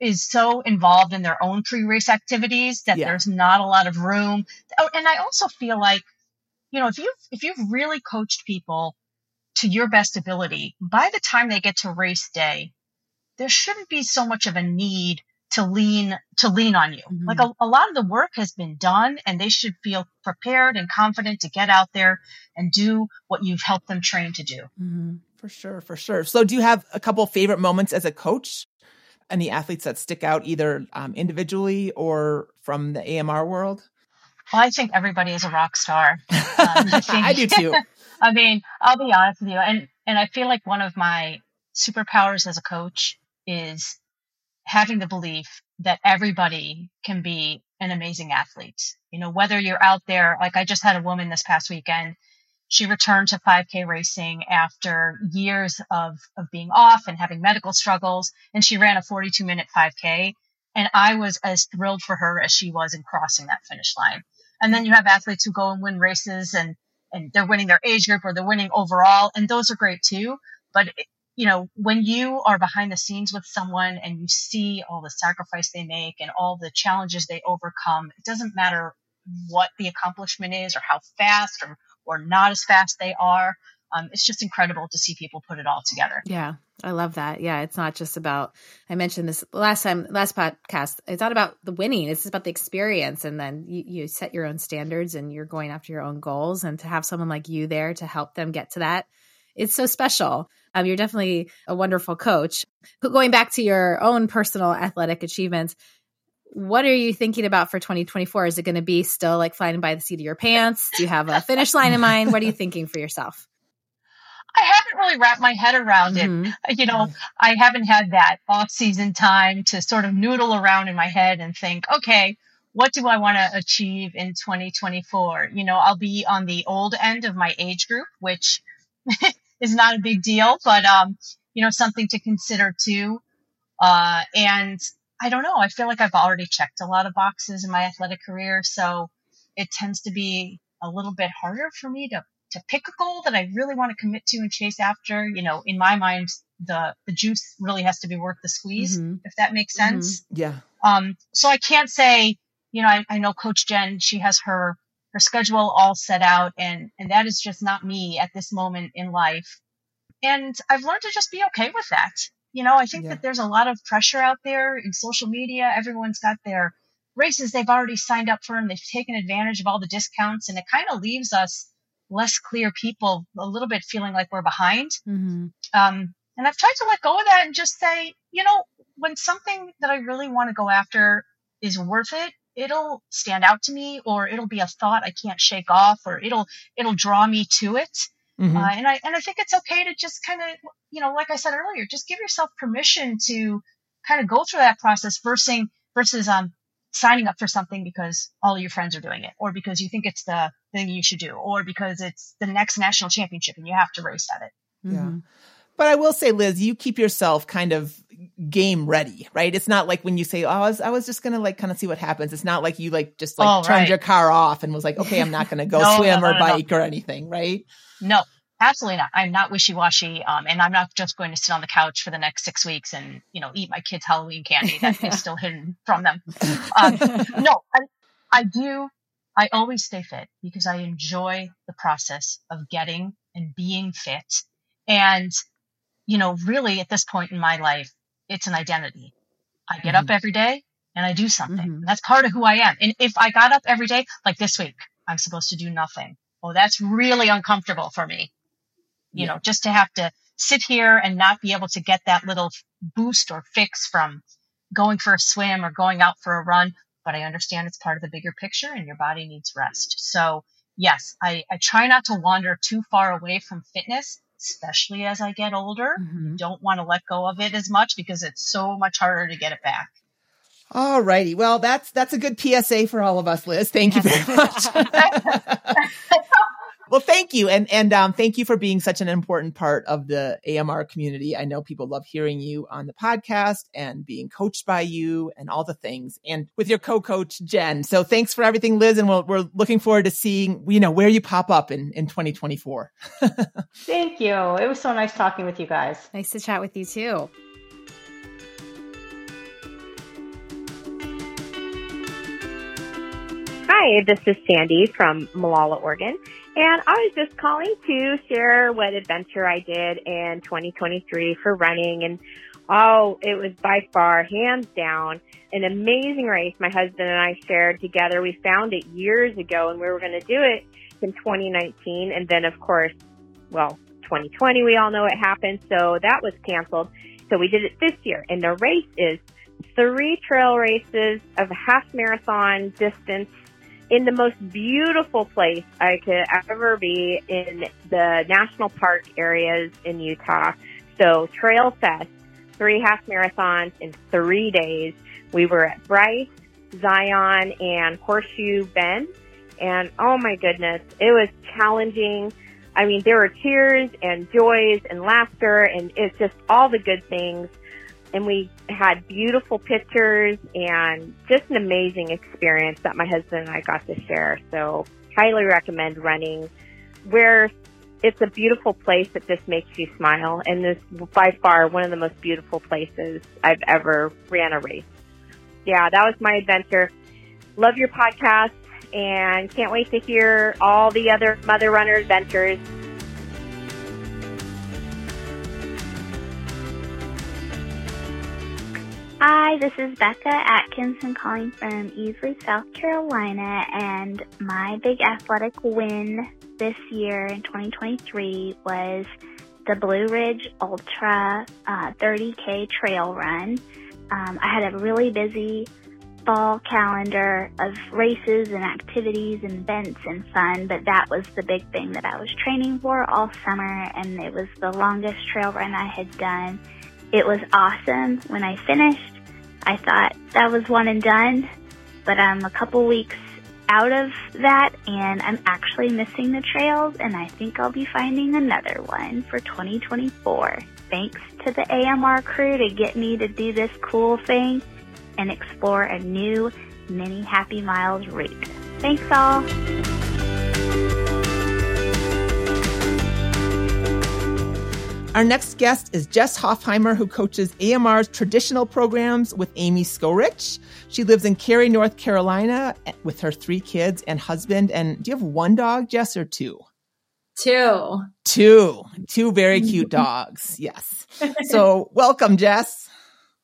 is so involved in their own pre-race activities that yeah. there's not a lot of room. Oh, and I also feel like, you know, if you've, if you've really coached people to your best ability, by the time they get to race day, there shouldn't be so much of a need to lean to lean on you. Mm-hmm. Like a, a, lot of the work has been done and they should feel prepared and confident to get out there and do what you've helped them train to do. Mm-hmm. For sure, for sure. So do you have a couple favorite moments as a coach? Any athletes that stick out either um, individually or from the AMR world? Well, I think everybody is a rock star. [laughs] Um, I, think, I do too. [laughs] I mean, I'll be honest with you, and and I feel like one of my superpowers as a coach is having the belief that everybody can be an amazing athlete. You know, whether you're out there, like I just had a woman this past weekend, she returned to 5K racing after years of, of being off and having medical struggles, and she ran a 42 minute 5K. And I was as thrilled for her as she was in crossing that finish line. And then you have athletes who go and win races and, and they're winning their age group or they're winning overall, and those are great too. But you know, when you are behind the scenes with someone and you see all the sacrifice they make and all the challenges they overcome, it doesn't matter what the accomplishment is or how fast or, or not as fast they are. Um, it's just incredible to see people put it all together. Yeah, I love that. Yeah, it's not just about, I mentioned this last time, last podcast, it's not about the winning, it's about the experience. And then you, you set your own standards and you're going after your own goals. And to have someone like you there to help them get to that, it's so special. Um, you're definitely a wonderful coach. Going back to your own personal athletic achievements, what are you thinking about for 2024? Is it going to be still like flying by the seat of your pants? Do you have a finish line in mind? What are you thinking for yourself? I haven't really wrapped my head around Mhm. it. You know, I haven't had that off season time to sort of noodle around in my head and think, okay, what do I want to achieve in 2024? You know, I'll be on the old end of my age group, which [laughs] is not a big deal, but, um, you know, something to consider too. Uh, and I don't know. I feel like I've already checked a lot of boxes in my athletic career. So it tends to be a little bit harder for me to, to pick a goal that I really want to commit to and chase after. You know, in my mind, the, the juice really has to be worth the squeeze, Mhm. if that makes sense. Yeah. Um, so I can't say, you know, I, I know Coach Jen, she has her, her schedule all set out and, and that is just not me at this moment in life. And I've learned to just be okay with that. You know, I think Yeah. that there's a lot of pressure out there in social media. Everyone's got their races they've already signed up for and they've taken advantage of all the discounts and it kind of leaves us less clear people a little bit feeling like we're behind. Mm-hmm. Um, and I've tried to let go of that and just say, you know, when something that I really want to go after is worth it, it'll stand out to me or it'll be a thought I can't shake off or it'll, it'll draw me to it. Mhm. Uh, and I, and I think it's okay to just kind of, you know, like I said earlier, just give yourself permission to kind of go through that process versus, versus, um, signing up for something because all your friends are doing it or because you think it's the thing you should do or because it's the next national championship and you have to race at it. Mm-hmm. But I will say, Liz, you keep yourself kind of game ready, right? It's not like when you say, "Oh, I was, I was just gonna like kind of see what happens." It's not like you like just like Oh, turned right. your car off and was like, "Okay, I'm not gonna go [laughs] No, swim no, or no, no. bike or anything," right? No, absolutely not. I'm not wishy-washy. Um, and I'm not just going to sit on the couch for the next six weeks and, you know, eat my kids' Halloween candy that is still hidden [laughs] from them. Um, no, I, I do. I always stay fit because I enjoy the process of getting and being fit. And, you know, really at this point in my life, it's an identity. I get up every day and I do something. Mhm. That's part of who I am. And if I got up every day, like this week, I'm supposed to do nothing. Oh, that's really uncomfortable for me. You Yeah. know, just to have to sit here and not be able to get that little boost or fix from going for a swim or going out for a run. But I understand it's part of the bigger picture and your body needs rest. So yes, I, I try not to wander too far away from fitness, especially as I get older. Mhm. Don't want to let go of it as much because it's so much harder to get it back. All righty. Well, that's that's a good PSA for all of us, Liz. Thank you very [laughs] much. [laughs] well, thank you, and and um, thank you for being such an important part of the AMR community. I know people love hearing you on the podcast and being coached by you and all the things, and with your co-coach Jen. So thanks for everything, Liz, and we'll, we're looking forward to seeing you know where you pop up in in 2024. [laughs] Thank you. It was so nice talking with you guys. Nice to chat with you too. Hi, this is Sandy from Molalla, Oregon, and I was just calling to share what adventure I did in 2023 for running and oh, it was by far, hands down, an amazing race my husband and I shared together. We found it years ago and we were going to do it in 2019 and then of course, well, 2020 we all know it happened, so that was canceled. So we did it this year and the race is three trail races of half marathon distance in the most beautiful place I could ever be in the national park areas in Utah. So Trail Fest, three half marathons in three days. We were at Bryce, Zion, and Horseshoe Bend. And oh my goodness, it was challenging. I mean, there were tears and joys and laughter and it's just all the good things and we had beautiful pictures and just an amazing experience that my husband and I got to share. So highly recommend running where it's a beautiful place that just makes you smile and this by far one of the most beautiful places I've ever ran a race. Yeah, that was my adventure. Love your podcast and can't wait to hear all the other mother runner adventures. Hi, this is Becca Atkinson calling from Easley, South Carolina, and my big athletic win this year in 2023 was the Blue Ridge Ultra uh, 30K trail run. Um, I had a really busy fall calendar of races and activities and events and fun, but that was the big thing that I was training for all summer and it was the longest trail run I had done. It was awesome. When I finished, I thought that was one and done, but I'm a couple weeks out of that and I'm actually missing the trails and I think I'll be finding another one for 2024. Thanks to the AMR crew to get me to do this cool thing and explore a new Many Happy Miles route. Thanks all. Our next guest is Jess Hofheimer, who coaches AMR's traditional programs with Amy Skorich. She lives in Cary, North Carolina eh, with her three kids and husband. And do you have one dog, Jess, or two? Two. Two. Two very mm-hmm. cute dogs. Yes. So welcome, Jess.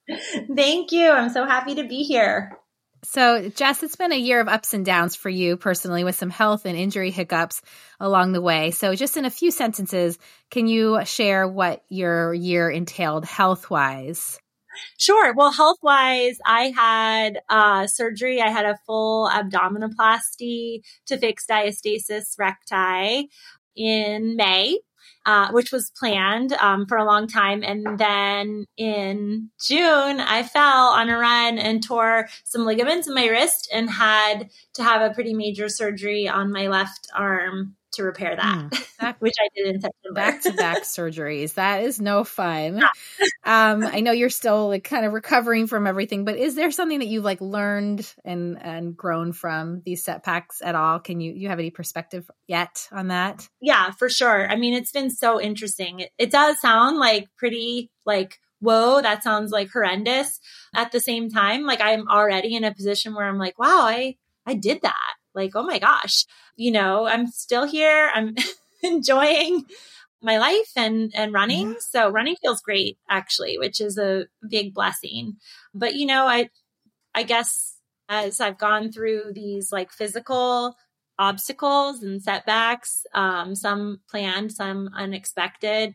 [laughs] Thank you. I'm so happy to be here. So, Jess, it's been a year of ups and downs for you personally with some health and injury hiccups along the way. So, just in a few sentences, can you share what your year entailed health wise? Sure. Well, health wise, I had uh, surgery. I had a full abdominoplasty to fix diastasis recti in May uh, which was planned um, for a long time. And then in June, I fell on a run and tore some ligaments in my wrist and had to have a pretty major surgery on my left arm to repair that, mm, [laughs] which I did in September. Back to back surgeries. That is no fun. [laughs] um, I know you're still like kind of recovering from everything, but is there something that you've like learned and and grown from these setbacks at all? Can you you have any perspective yet on that? Yeah, for sure. I mean, it's been so interesting. It, it does sound like pretty like whoa, that sounds like horrendous. At the same time, like I'm already in a position where I'm like, wow, I I did that like, oh my gosh, you know, I'm still here. I'm [laughs] enjoying my life and and running. Yeah. So running feels great actually, which is a big blessing. But you know, I I guess as I've gone through these like physical obstacles and setbacks, um, some planned, some unexpected,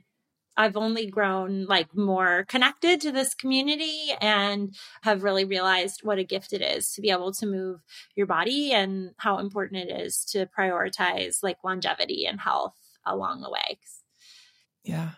I've only grown like more connected to this community and have really realized what a gift it is to be able to move your body and how important it is to prioritize like longevity and health along the way. Yeah.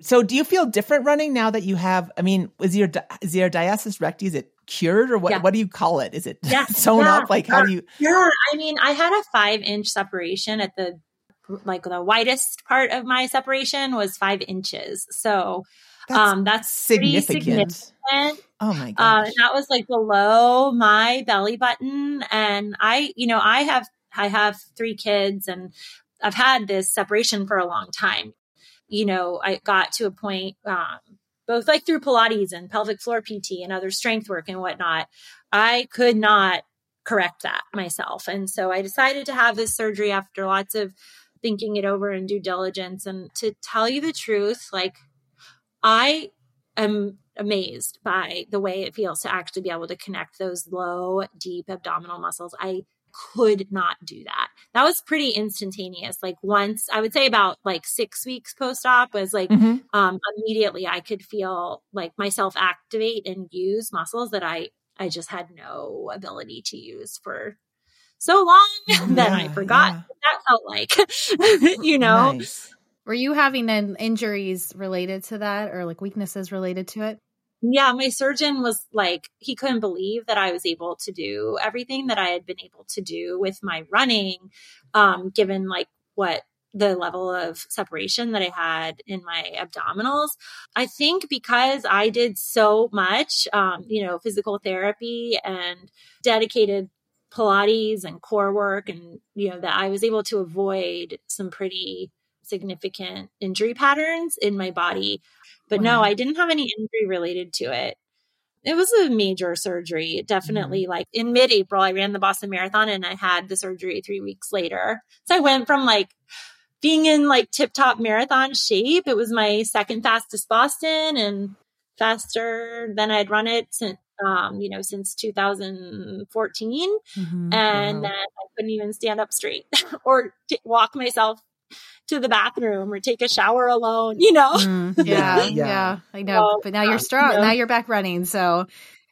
So do you feel different running now that you have, I mean, is your, is your diastasis recti, is it cured or what, yeah. what do you call it? Is it yeah. [laughs] sewn yeah. up? Like how do you? Yeah. I mean, I had a five inch separation at the like the widest part of my separation was five inches. So that's um, that's significant. significant. Oh my god! Uh, that was like below my belly button, and I, you know, I have I have three kids, and I've had this separation for a long time. You know, I got to a point, um, both like through Pilates and pelvic floor PT and other strength work and whatnot, I could not correct that myself, and so I decided to have this surgery after lots of thinking it over and due diligence. And to tell you the truth, like I am amazed by the way it feels to actually be able to connect those low, deep abdominal muscles. I could not do that. That was pretty instantaneous. Like once I would say about like six weeks post op was like mm-hmm. um immediately I could feel like myself activate and use muscles that I I just had no ability to use for so long [laughs] that yeah, I forgot yeah. that felt like, [laughs] you know. Nice. Were you having then injuries related to that or like weaknesses related to it? Yeah, my surgeon was like, he couldn't believe that I was able to do everything that I had been able to do with my running, um, given like what the level of separation that I had in my abdominals. I think because I did so much, um, you know, physical therapy and dedicated Pilates and core work, and you know that I was able to avoid some pretty significant injury patterns in my body. But wow. no, I didn't have any injury related to it. It was a major surgery. Definitely, mm-hmm. like in mid April, I ran the Boston Marathon and I had the surgery three weeks later. So I went from like being in like tip top marathon shape. It was my second fastest Boston and faster than I'd run it since um, you know, since 2014. Mm-hmm. And wow. then I couldn't even stand up straight [laughs] or t- walk myself to the bathroom or take a shower alone, you know? Mm, [laughs] yeah, [laughs] yeah, yeah, I know. So, but now you're strong. You know? Now you're back running. So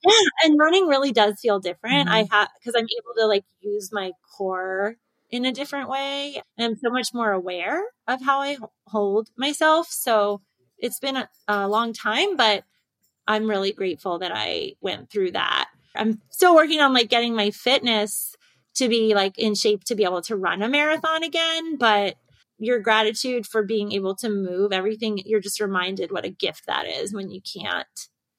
Yeah, and running really does feel different. Mm-hmm. I have because I'm able to like use my core in a different way. And I'm so much more aware of how I hold myself. So it's been a, a long time, but I'm really grateful that I went through that. I'm still working on like getting my fitness to be like in shape to be able to run a marathon again, but your gratitude for being able to move everything, you're just reminded what a gift that is when you can't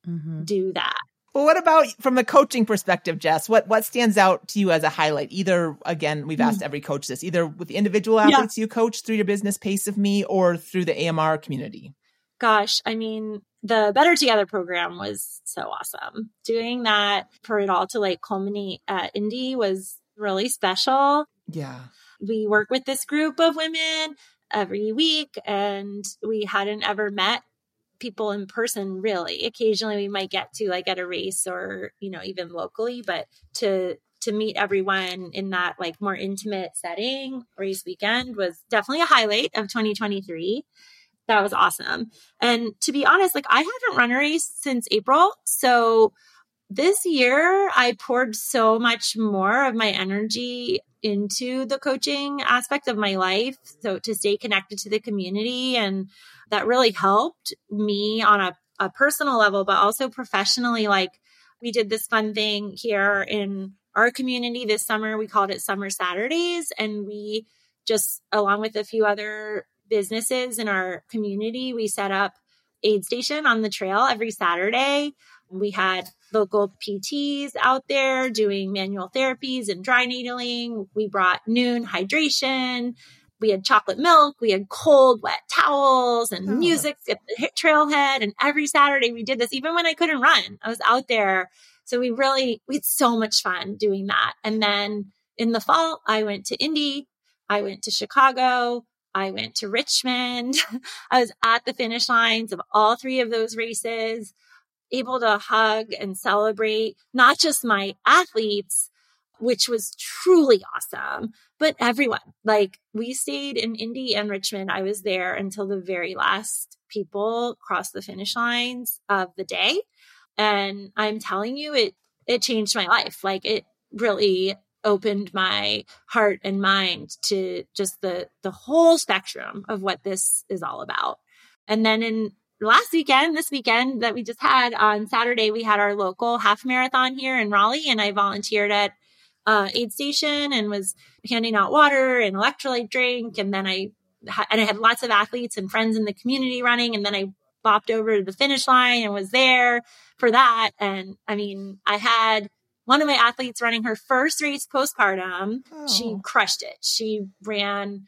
Mm-hmm. do that. Well, what about from a coaching perspective, Jess? What what stands out to you as a highlight? Either again, we've asked every coach this, either with the individual Hmm. Yeah. athletes you coach through your business Pace of Me or through the AMR community. gosh, I mean, the Better Together program was so awesome. Doing that for it all to like culminate at Indy was really special. Yeah. We work with this group of women every week and we hadn't ever met people in person really. Occasionally we might get to like at a race or, you know, even locally, but to to meet everyone in that like more intimate setting race weekend was definitely a highlight of 2023 that was awesome. And to be honest, like I haven't run a race since April. So this year I poured so much more of my energy into the coaching aspect of my life. So to stay connected to the community and that really helped me on a, a personal level, but also professionally. Like we did this fun thing here in our community this summer. We called it Summer Saturdays and we just along with a few other businesses in our community, we set up aid station on the trail every Saturday. We had local PTs out there doing manual therapies and dry needling. We brought Nuun hydration. We had chocolate milk. We had cold, wet towels and Oh. music at the trailhead. And every Saturday we did this, even when I couldn't run. I was out there. So we really, we had so much fun doing that. And then in the fall, I went to Indy. I went to Chicago. I went to Richmond. [laughs] I was at the finish lines of all three of those races, able to hug and celebrate not just my athletes, which was truly awesome, but everyone. Like we stayed in Indy and Richmond. I was there until the very last people crossed the finish lines of the day. And I'm telling you, it, it changed my life. Like it really opened my heart and mind to just the the whole spectrum of what this is all about. And then in last weekend, this weekend that we just had on Saturday, we had our local half marathon here in Raleigh, and I volunteered at uh, aid station and was handing out water and electrolyte drink. And then I and I had lots of athletes and friends in the community running, and then I bopped over to the finish line and was there for that. And I mean, I had one of my athletes running her first race postpartum. She Oh. crushed it. She ran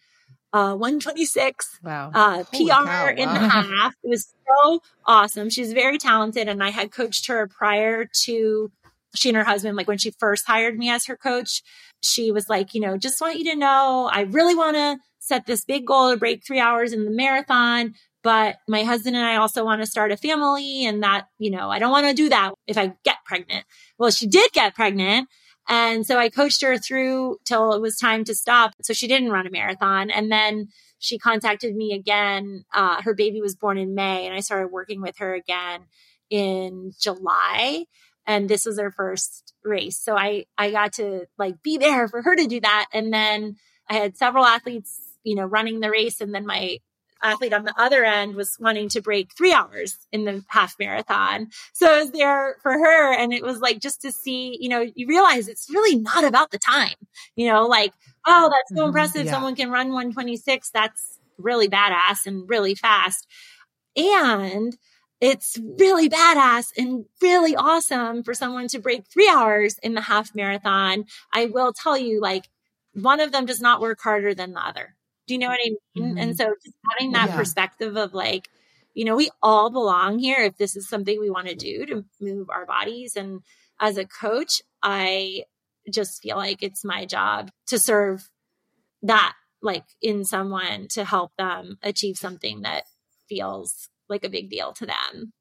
uh, 126 Wow. uh, PR cow, in the [laughs] half. It was so awesome. She's very talented, and I had coached her prior to she and her husband. Like when she first hired me as her coach, she was like, you know, just want you to know, I really want to set this big goal to break three hours in the marathon. But my husband and I also want to start a family, and that, you know, I don't want to do that if I get pregnant. Well, she did get pregnant. And so I coached her through till it was time to stop. So she didn't run a marathon. And then she contacted me again. Uh, her baby was born in May, and I started working with her again in July. And this was her first race. So I, I got to like be there for her to do that. And then I had several athletes, you know, running the race. And then my athlete on the other end was wanting to break three hours in the half marathon. So I was there for her. And it was like just to see, you know, you realize it's really not about the time, you know, like, oh, that's so Mhm, impressive. yeah. Someone can run 126. That's really badass and really fast. And it's really badass and really awesome for someone to break three hours in the half marathon. I will tell you, like, one of them does not work harder than the other. Do you know what I mean? Mhm. And so just having that Yeah. perspective of like, you know, we all belong here if this is something we want to do to move our bodies. And as a coach, I just feel like it's my job to serve that like in someone to help them achieve something that feels like a big deal to them.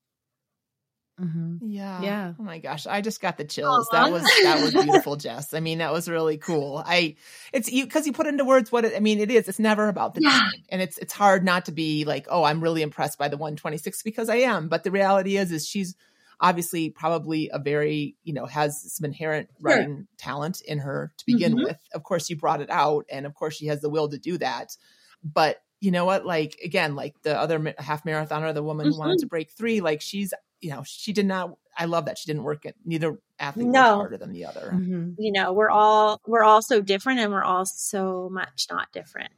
Mhm. Yeah. Yeah. Oh my gosh. I just got the chills. Aw. That was that was beautiful, Jess. I mean, that was really cool. I it's you because you put into words what it I mean, it is. It's never about the Yeah. time. And it's it's hard not to be like, oh, I'm really impressed by the 126 because I am. But the reality is is she's obviously probably a very, you know, has some inherent Sure. running talent in her to begin Mhm. with. Of course, you brought it out and of course she has the will to do that. But you know what? Like again, like the other half marathoner, the woman who wanted Mhm. to break three, like she's, you know, she did not. I love that she didn't work it. Neither athlete worked No. harder than the other. Mm-hmm. You know, we're all we're all so different, and we're all so much not different.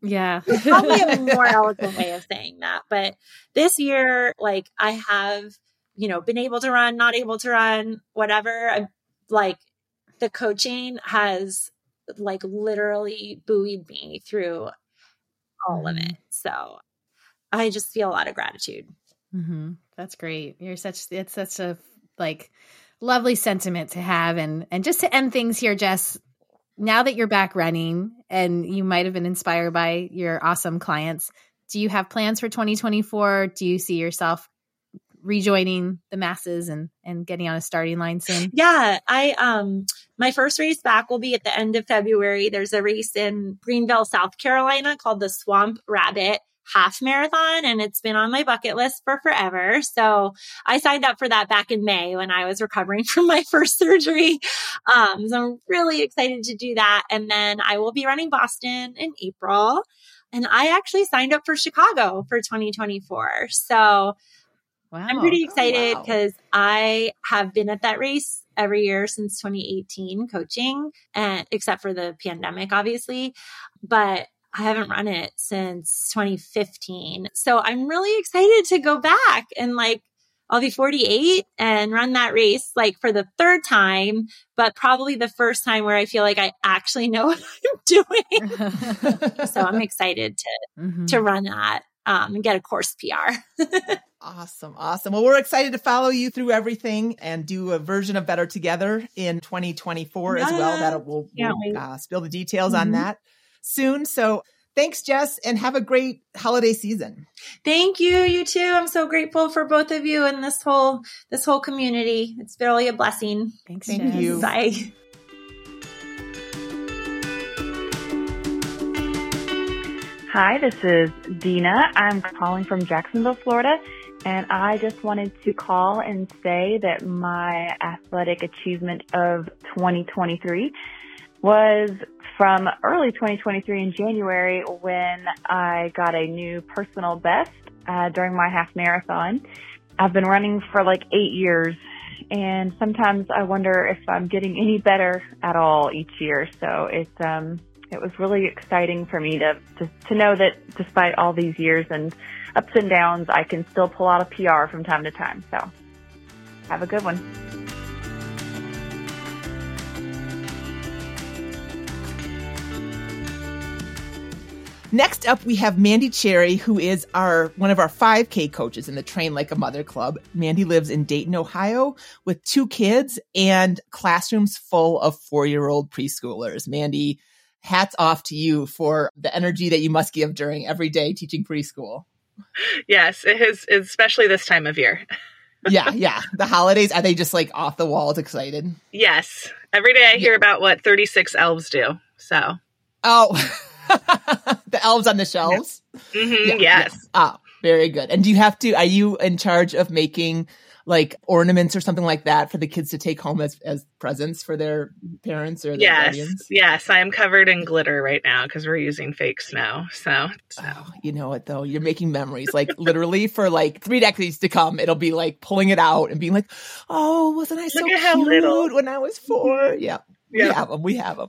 Yeah. [laughs] Probably a [laughs] more eloquent way of saying that. But this year, like I have, you know, been able to run, not able to run, whatever. I'm like the coaching has like literally buoyed me through all of mm-hmm. it. So I just feel a lot of gratitude. Hmm That's great. You're such it's such a like lovely sentiment to have and and just to end things here, Jess. Now that you're back running and you might have been inspired by your awesome clients, do you have plans for 2024? Do you see yourself rejoining the masses and and getting on a starting line soon? Yeah, I um my first race back will be at the end of February. There's a race in Greenville, South Carolina called the Swamp Rabbit Half Marathon and it's been on my bucket list for forever. So I signed up for that back in May when I was recovering [laughs] from my first surgery. Um so I'm really excited to do that and then I will be running Boston in April. And I actually signed up for Chicago for 2024. So I'm pretty excited wow. because I have been at that race every year since 2018 coaching and except for the pandemic obviously but I haven't run it since 2015 so I'm really excited to go back and like I'll be 48 and run that race like for the third time but probably the first time where I feel like I actually know [laughs] what I'm doing [laughs] so I'm excited to Mm-hmm. to run that um, and get a course PR [laughs] Awesome. Awesome. Well, we're excited to follow you through everything and do a version of Better Together in 2024 as well. That Can't we'll uh, spill the details on Mhm. that soon. So thanks, Jess, and have a great holiday season. Thank you, you too. I'm so grateful for both of you and this whole this whole community. It's really a blessing. Thanks, Thank Jess. you. Bye. Hi, this is Dina. I'm calling from Jacksonville, Florida, and I just wanted to call and say that my athletic achievement of 2023 was from early 2023 in January when I got a new personal best uh, during my half marathon. I've been running for like eight years and sometimes I wonder if I'm getting any better at all each year. So it's, um, it was really exciting for me to, to, to know that despite all these years and ups and downs, I can still pull out a PR from time to time. So have a good one. Next up, we have Mandy Cherry, who is our one of our 5K coaches in the Train Like a Mother Club. Mandy lives in Dayton, Ohio, with two kids and classrooms full of four year old preschoolers. Mandy, hats off to you for the energy that you must give during every day teaching preschool. Yes, it is, especially this time of year. [laughs] yeah, yeah. The holidays are they just like off the walls excited? Yes, every day I hear about what 36 elves do. So, Oh, [laughs] [laughs] the elves on the shelves. mhm, yes. Ah, very good. And do you have to? Are you in charge of making like ornaments or something like that for the kids to take home as as presents for their parents or their Yes, guardians? yes, I am covered in glitter right now because we're using fake snow. So, Oh, you know what though? You're making memories. Like literally for like three decades to come, it'll be like pulling it out and being like, "Oh, wasn't I so Look at how cute little." when I was four? Yeah. We Yeah. have them. We have them.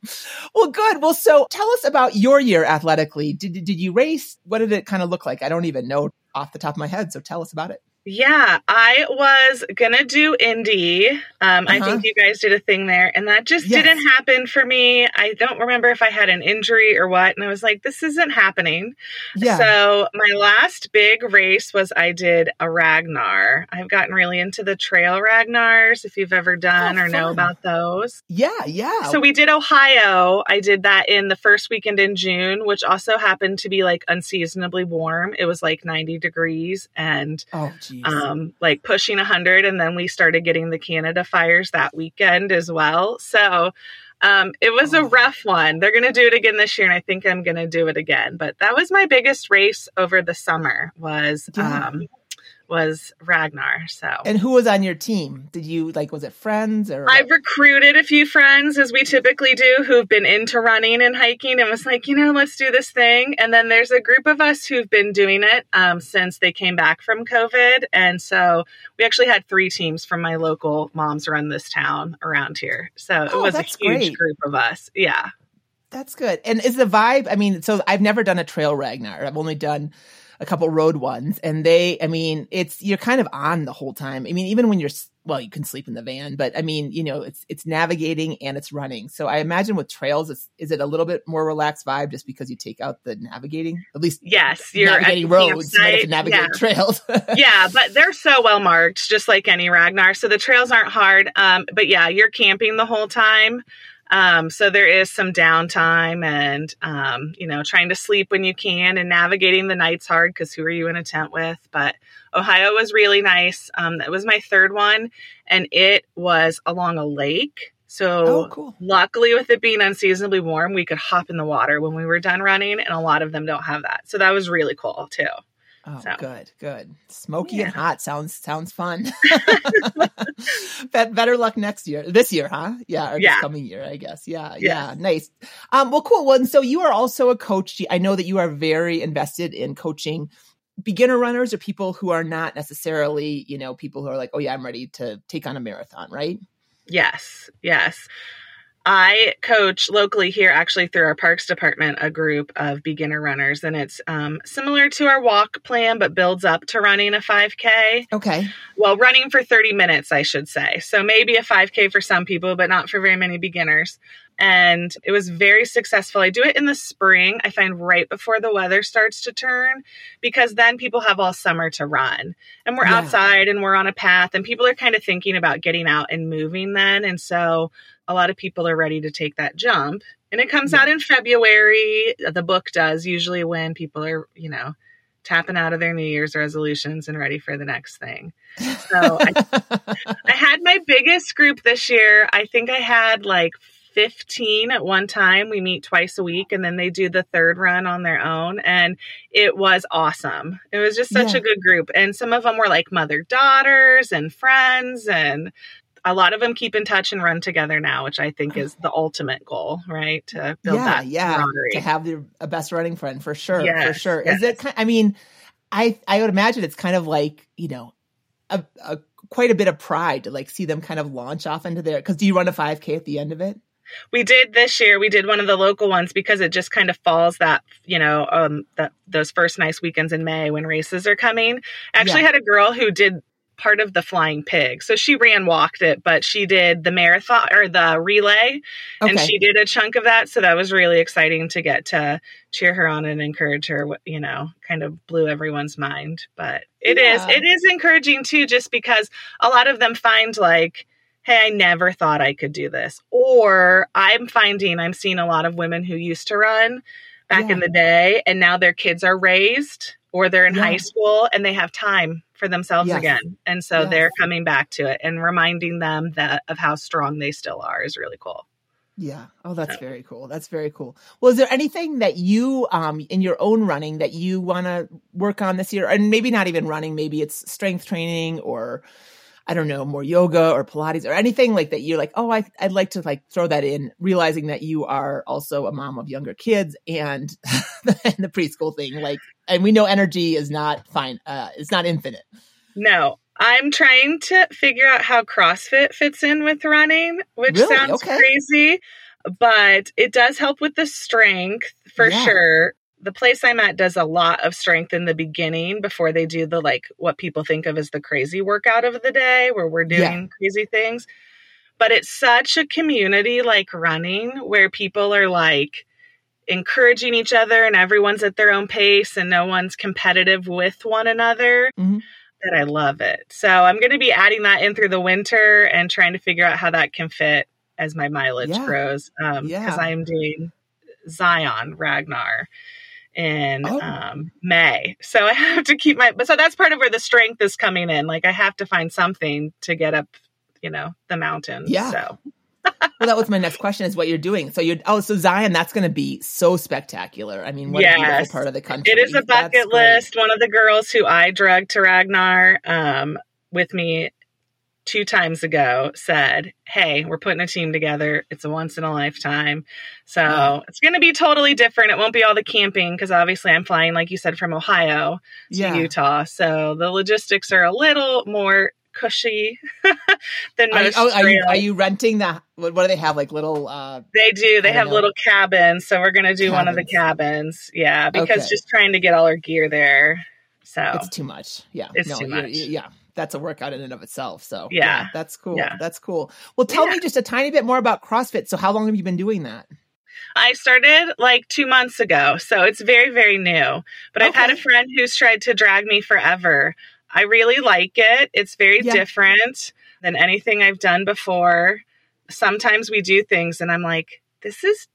Well, good. Well, so tell us about your year athletically. Did did you race? What did it kind of look like? I don't even know off the top of my head. So tell us about it. Yeah, I was gonna do Indy. Um, I Uh-huh. think you guys did a thing there, and that just Yes. didn't happen for me. I don't remember if I had an injury or what, and I was like, "This isn't happening." Yeah. So my last big race was I did a Ragnar. I've gotten really into the trail Ragnars. If you've ever done Oh, or know about those, Yeah, yeah. so we did Ohio. I did that in the first weekend in June, which also happened to be like unseasonably warm. It was like 90 degrees and oh, geez. Um, like pushing 100. And then we started getting the Canada fires that weekend as well. So um, it was a rough one. They're going to do it again this year, and I think I'm going to do it again. But that was my biggest race over the summer was Yeah. um, was Ragnar. So And who was on your team? Did you like was it friends or I've recruited a few friends as we typically do who've been into running and hiking and was like, you know, let's do this thing. And then there's a group of us who've been doing it um, since they came back from COVID. And so we actually had three teams from my local moms run this town around here. So it Oh, was a huge great. group of us. Yeah. That's good. And is the vibe? I mean, so I've never done a trail Ragnar. I've only done a couple road ones, and they. I mean, it's you're kind of on the whole time. I mean, even when you're well, you can sleep in the van, but I mean, you know, it's it's navigating and it's running. So I imagine with trails, it's, is it a little bit more relaxed vibe just because you take out the navigating? At least, Yes, you're navigating roads, you have to navigate Yeah. trails. [laughs] yeah, but they're so well marked, just like any Ragnar. So the trails aren't hard. Um, but yeah, you're camping the whole time. Um, so there is some downtime and, um, you know, trying to sleep when you can and navigating the nights hard because who are you in a tent with? But Ohio was really nice. Um, that was my third one and it was along a lake. So Oh, cool. luckily with it being unseasonably warm, we could hop in the water when we were done running and a lot of them don't have that. So that was really cool too. Oh, So. good, good. Smoky and hot sounds sounds fun. [laughs] [laughs] Bet better luck next year. This year, huh? Yeah, or Yeah. this coming year, I guess. Yeah, Yes. yeah, nice. Um, well, cool. Well, and so you are also a coach. I know that you are very invested in coaching beginner runners or people who are not necessarily, you know, people who are like, oh yeah, I'm ready to take on a marathon, right? Yes, yes. I coach locally here, actually through our parks department, a group of beginner runners, and it's um, similar to our walk plan, but builds up to running a 5K. Okay. Well, running for 30 minutes, I should say. So maybe a 5K for some people, but not for very many beginners. And it was very successful. I do it in the spring, I find right before the weather starts to turn, because then people have all summer to run. And we're Yeah. outside and we're on a path, and people are kind of thinking about getting out and moving then. And so a lot of people are ready to take that jump. And it comes out in February. The book does, usually when people are, you know, tapping out of their New Year's resolutions and ready for the next thing. So I, [laughs] I had my biggest group this year. I think I had like 15 at one time. We meet twice a week and then they do the third run on their own. And it was awesome. It was just such Yeah. a good group. And some of them were like mother daughters and friends. And a lot of them keep in touch and run together now, which I think is the ultimate goal, right? To build yeah, that yeah, camaraderie. to have the, a best running friend for sure, for Yes, sure. Is it? I mean, I I would imagine it's kind of like you know, a, a quite a bit of pride to like see them kind of launch off into their. Because do you run a five k at the end of it? We did this year. We did one of the local ones because it just kind of falls that you know um that those first nice weekends in May when races are coming. I actually Yeah. had a girl who did part of the flying pig. So she ran walked it, but she did the marathon or the relay and she did a chunk of that. So that was really exciting to get to cheer her on and encourage her, you know, kind of blew everyone's mind. But it is Yeah. it is encouraging too, just because a lot of them find like, hey, I never thought I could do this. Or I'm finding I'm seeing a lot of women who used to run back in the day and now their kids are raised or they're in Yeah. high school and they have time for themselves Yes. again. And so Yes. they're coming back to it and reminding them that of how strong they still are is really cool. Yeah. Oh, that's very cool. That's very cool. Well, is there anything that you, um, in your own running that you want to work on this year? And maybe not even running, maybe it's strength training or I don't know, more yoga or Pilates or anything like that. You're like, oh, I, I'd like to like throw that in, realizing that you are also a mom of younger kids and, [laughs] and the preschool thing. Like, and we know energy is not fine. Uh, it's not infinite. No, I'm trying to figure out how CrossFit fits in with running, which Really? sounds Okay. crazy, but it does help with the strength for Yeah. sure. The place I'm at does a lot of strength in the beginning before they do the like what people think of as the crazy workout of the day where we're doing Yeah. crazy things. But it's such a community like running where people are like encouraging each other and everyone's at their own pace and no one's competitive with one another Mm-hmm. that I love it. So I'm going to be adding that in through the winter and trying to figure out how that can fit as my mileage Yeah. grows. Um, Yeah. because I am doing Zion Ragnar in Oh. um, May. So I [laughs] have to keep my, but so that's part of where the strength is coming in. Like I have to find something to get up, you know, the mountain. Yeah. So well, that was my next question: is what you're doing. So you're oh, so Zion, that's going to be so spectacular. I mean, what a beautiful part of the country. It is a bucket list. One of the girls who I drugged to Ragnar um, with me two times ago said, Hey, we're putting a team together. It's a once in a lifetime. So yeah. it's going to be totally different. It won't be all the camping because obviously I'm flying, like you said, from Ohio to yeah. Utah. So the logistics are a little more cushy [laughs] than most. Are, oh, are, you, are you renting that? What, what, do they have? Like little. uh They do. They have know. little cabins. So we're going to do cabins. one of the cabins. Yeah. Because okay. just trying to get all our gear there. So it's too much. Yeah. It's no, too much. Yeah that's a workout in and of itself. So yeah, yeah that's cool. Yeah. That's cool. Well, tell yeah. me just a tiny bit more about CrossFit. So how long have you been doing that? I started like two months ago, so it's very, very new. But okay. I've had a friend who's tried to drag me forever. I really like it. It's very different than anything I've done before. Sometimes we do things and I'm like, this is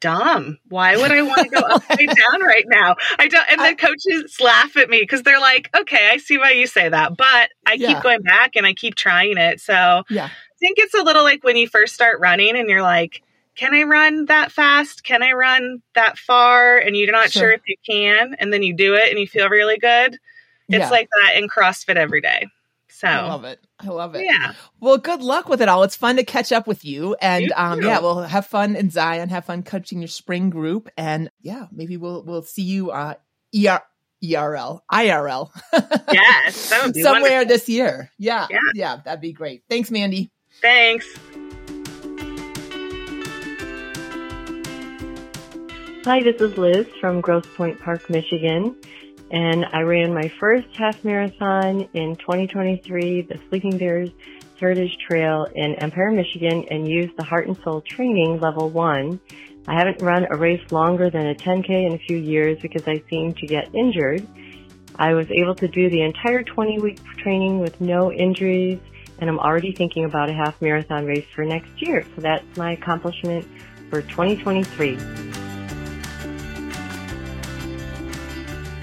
dumb. Why would I want to go [laughs] upside down right now? I don't. And the coaches laugh at me because they're like, okay, I see why you say that. But I yeah. keep going back and I keep trying it. So yeah. I think it's a little like when you first start running and you're like, can I run that fast? Can I run that far? And you're not sure, sure if you can. And then you do it and you feel really good. It's yeah. like that in CrossFit every day. So I love it. I love it. Yeah. Well, good luck with it all. It's fun to catch up with you. And you um, yeah, we'll have fun in Zion, have fun coaching your spring group. And yeah, maybe we'll we'll see you uh ER ERL, IRL. yes, [laughs] somewhere wonderful. this year. Yeah, yeah, yeah, that'd be great. Thanks, Mandy. Thanks. Hi, this is Liz from Grosse Pointe Park, Michigan and I ran my first half marathon in 2023, the Sleeping Bears Heritage Trail in Empire, Michigan, and used the Heart and Soul Training Level 1. I haven't run a race longer than a 10K in a few years because I seem to get injured. I was able to do the entire 20 week training with no injuries, and I'm already thinking about a half marathon race for next year. So that's my accomplishment for 2023.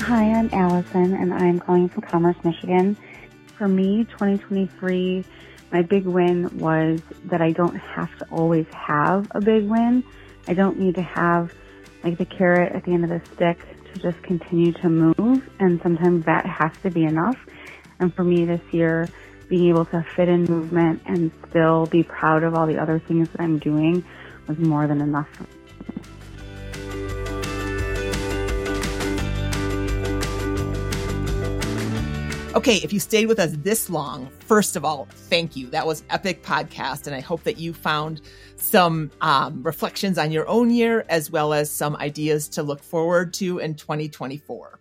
Hi, I'm Allison, and I'm calling from Commerce, Michigan. For me, 2023, my big win was that I don't have to always have a big win. I don't need to have like the carrot at the end of the stick to just continue to move, and sometimes that has to be enough. And for me this year, being able to fit in movement and still be proud of all the other things that I'm doing was more than enough Okay, if you stayed with us this long, first of all, thank you. That was epic podcast, and I hope that you found some um, reflections on your own year as well as some ideas to look forward to in 2024.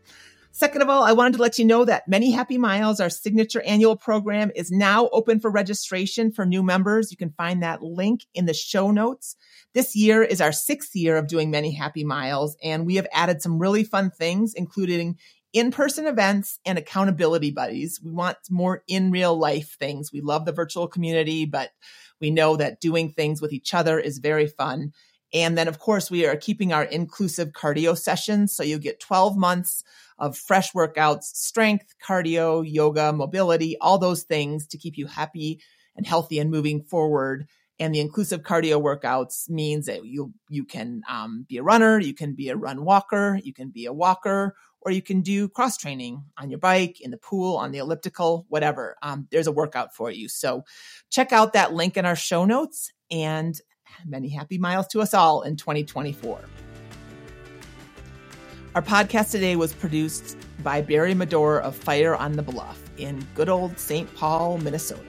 Second of all, I wanted to let you know that Many Happy Miles, our signature annual program, is now open for registration for new members. You can find that link in the show notes. This year is our sixth year of doing Many Happy Miles, and we have added some really fun things, including in person events and accountability buddies. We want more in real life things. We love the virtual community, but we know that doing things with each other is very fun. And then, of course, we are keeping our inclusive cardio sessions. So you get 12 months of fresh workouts, strength, cardio, yoga, mobility, all those things to keep you happy and healthy and moving forward. And the inclusive cardio workouts means that you you can um, be a runner, you can be a run walker, you can be a walker, or you can do cross training on your bike, in the pool, on the elliptical, whatever. Um, there's a workout for you. So check out that link in our show notes and many happy miles to us all in 2024. Our podcast today was produced by Barry Medor of Fire on the Bluff in good old St. Paul, Minnesota.